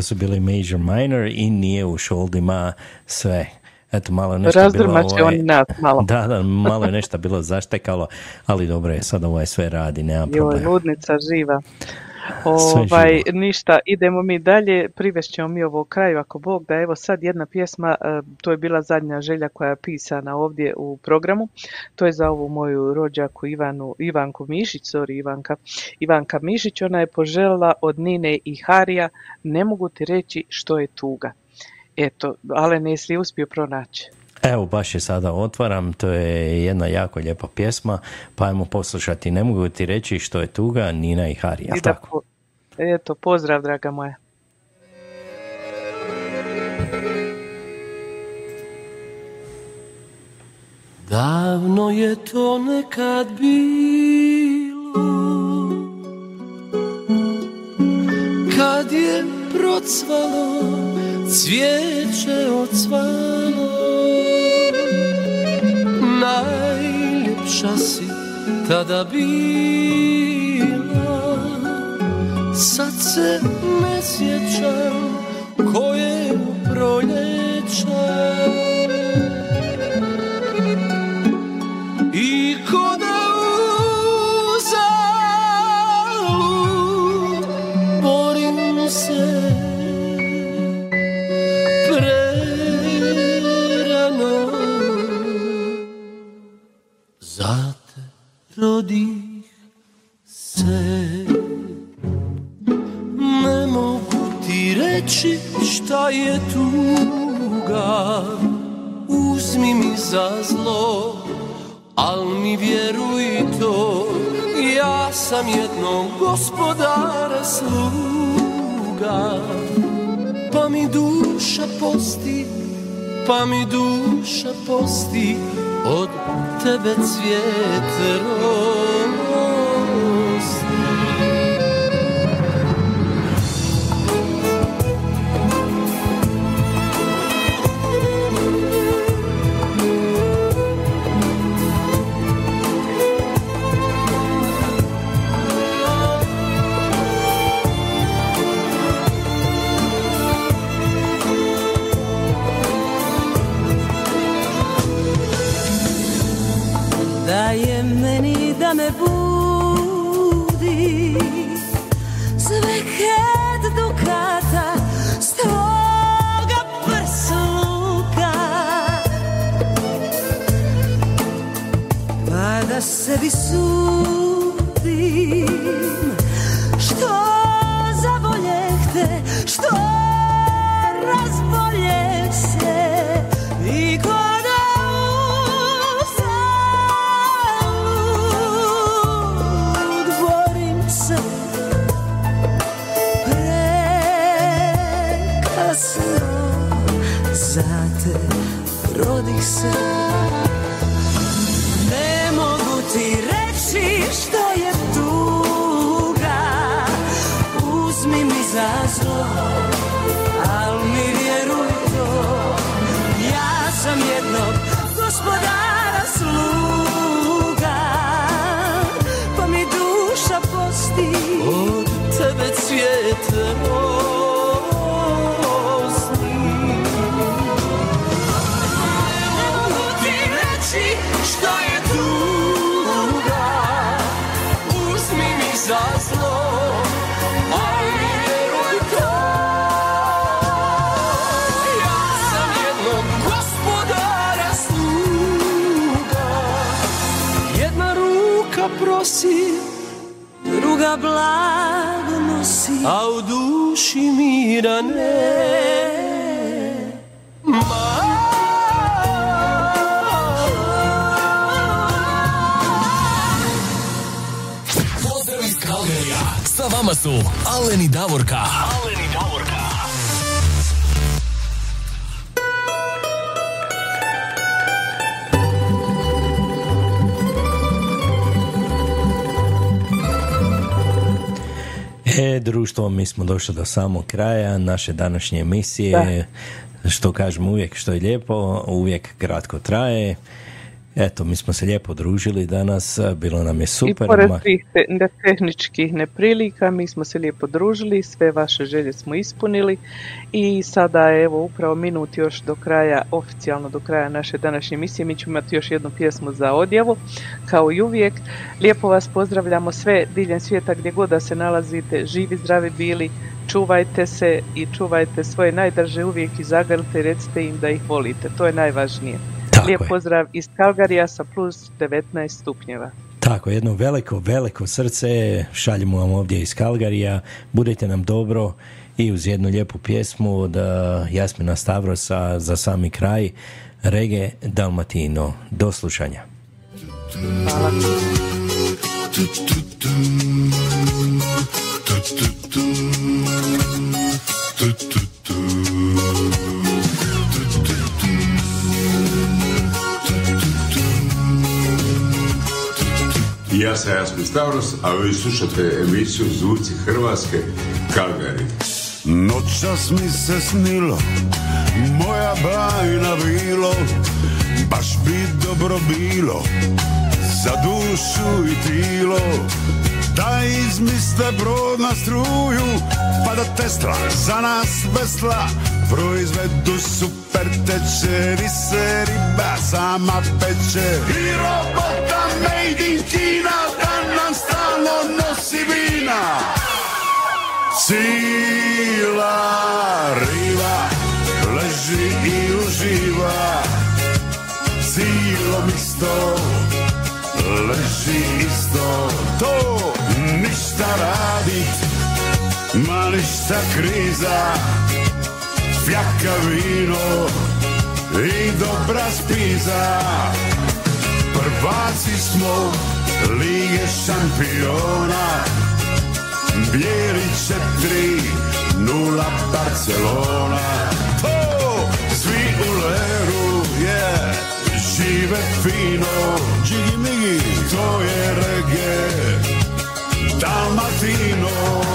to su bili Major Minor i nije u šoldima sve. Eto, malo je nešto bilo... oni nas malo. Da, da, malo je nešto bilo zaštekalo, ali dobro je, sad ovaj sve radi, nema Joj, problema. ludnica živa. Ovaj, ništa, idemo mi dalje, privešćemo mi ovo kraju ako Bog da evo sad jedna pjesma, e, to je bila zadnja želja koja je pisana ovdje u programu, to je za ovu moju rođaku Ivanu, Ivanku Mišić, sorry Ivanka, Ivanka Mišić, ona je poželjela od Nine i Harija, ne mogu ti reći što je tuga. Eto, ale ne li uspio pronaći? Evo, baš je sada otvaram, to je jedna jako lijepa pjesma, pa ajmo poslušati, ne mogu ti reći što je tuga, Nina i Hari, jel I da tako? Eto, pozdrav draga moja. Davno je to nekad bilo Kad je procvalo cvijeće odsvalo Najljepša si tada bila Sad se ne sjećam koje proljeća pa mi duša posti Od tebe cvijet došli do samog kraja naše današnje emisije. Što kažem uvijek što je lijepo, uvijek kratko traje. Eto, mi smo se lijepo družili danas, bilo nam je super. I pored svih te, tehničkih neprilika, mi smo se lijepo družili, sve vaše želje smo ispunili i sada evo upravo minut još do kraja, oficijalno do kraja naše današnje emisije, mi ćemo imati još jednu pjesmu za odjavu, kao i uvijek. Lijepo vas pozdravljamo sve diljem svijeta gdje god da se nalazite, živi, zdravi bili, čuvajte se i čuvajte svoje najdrže uvijek i zagrlite i recite im da ih volite, to je najvažnije. Lijep pozdrav iz Kalgarija sa plus 19 stupnjeva. Tako, jedno veliko, veliko srce šaljemo vam ovdje iz Kalgarija. Budite nam dobro i uz jednu lijepu pjesmu od uh, Jasmina Stavrosa za sami kraj Rege Dalmatino. Do slušanja. Ja sam Jasmin Stavros, a vi slušate emisiju Zvuci Hrvatske, Kalgari. Noćas mi se snilo, moja bajna bilo, baš bi dobro bilo, za dušu i tilo, da izmisle brod na struju, pa da Tesla za nas vesla, proizvedu super teče, se riba sama peče. I robota made in Kina, da nam stalno nosi vina. Cijela riva leži i uživa. Cijelo isto leži isto. To ništa radit, ma ništa kriza. Fjaka vino i dobra spiza. Prvaci smo Lige šampiona Bijeli četiri, nula Barcelona To, svi u leru, yeah, žive fino. Džigi migi, to je rege, Dalmatino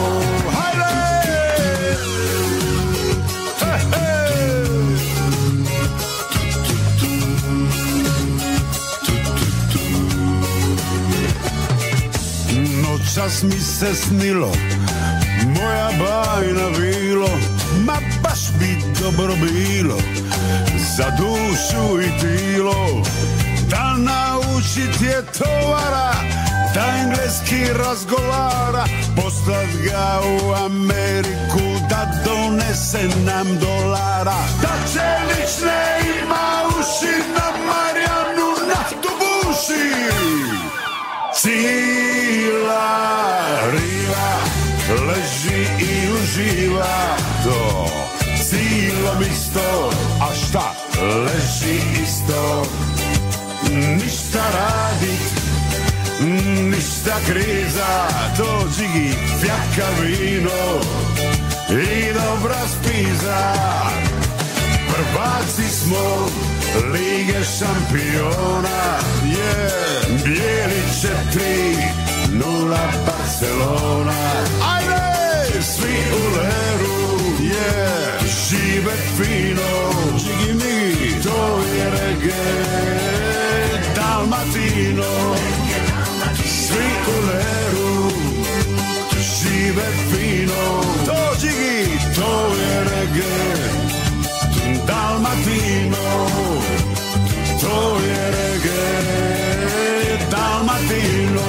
Noćas mi se snilo Moja bajna bilo Ma baš bi dobro bilo Za dušu i tilo. Da naučit je tovara Da engleski razgovara Poslat ga u Ameriku Da donese nam dolara. Da čelične ima uši Na Marijanu naftu buši Cijela riva leži i uživa to. Cijelo isto, a šta leži isto. Ništa radit, ništa kriza To džigi fjaka vino i dobra spiza Prvaci smo Lige šampiona je yeah. Bijeli četiri Nula Barcelona Ajde! Svi u leru je yeah. Žive fino Čigi mi To je rege Dalmatino Svi u leru Žive fino To Žigi To je reggae dal mattino, gioiere reggae dal mattino.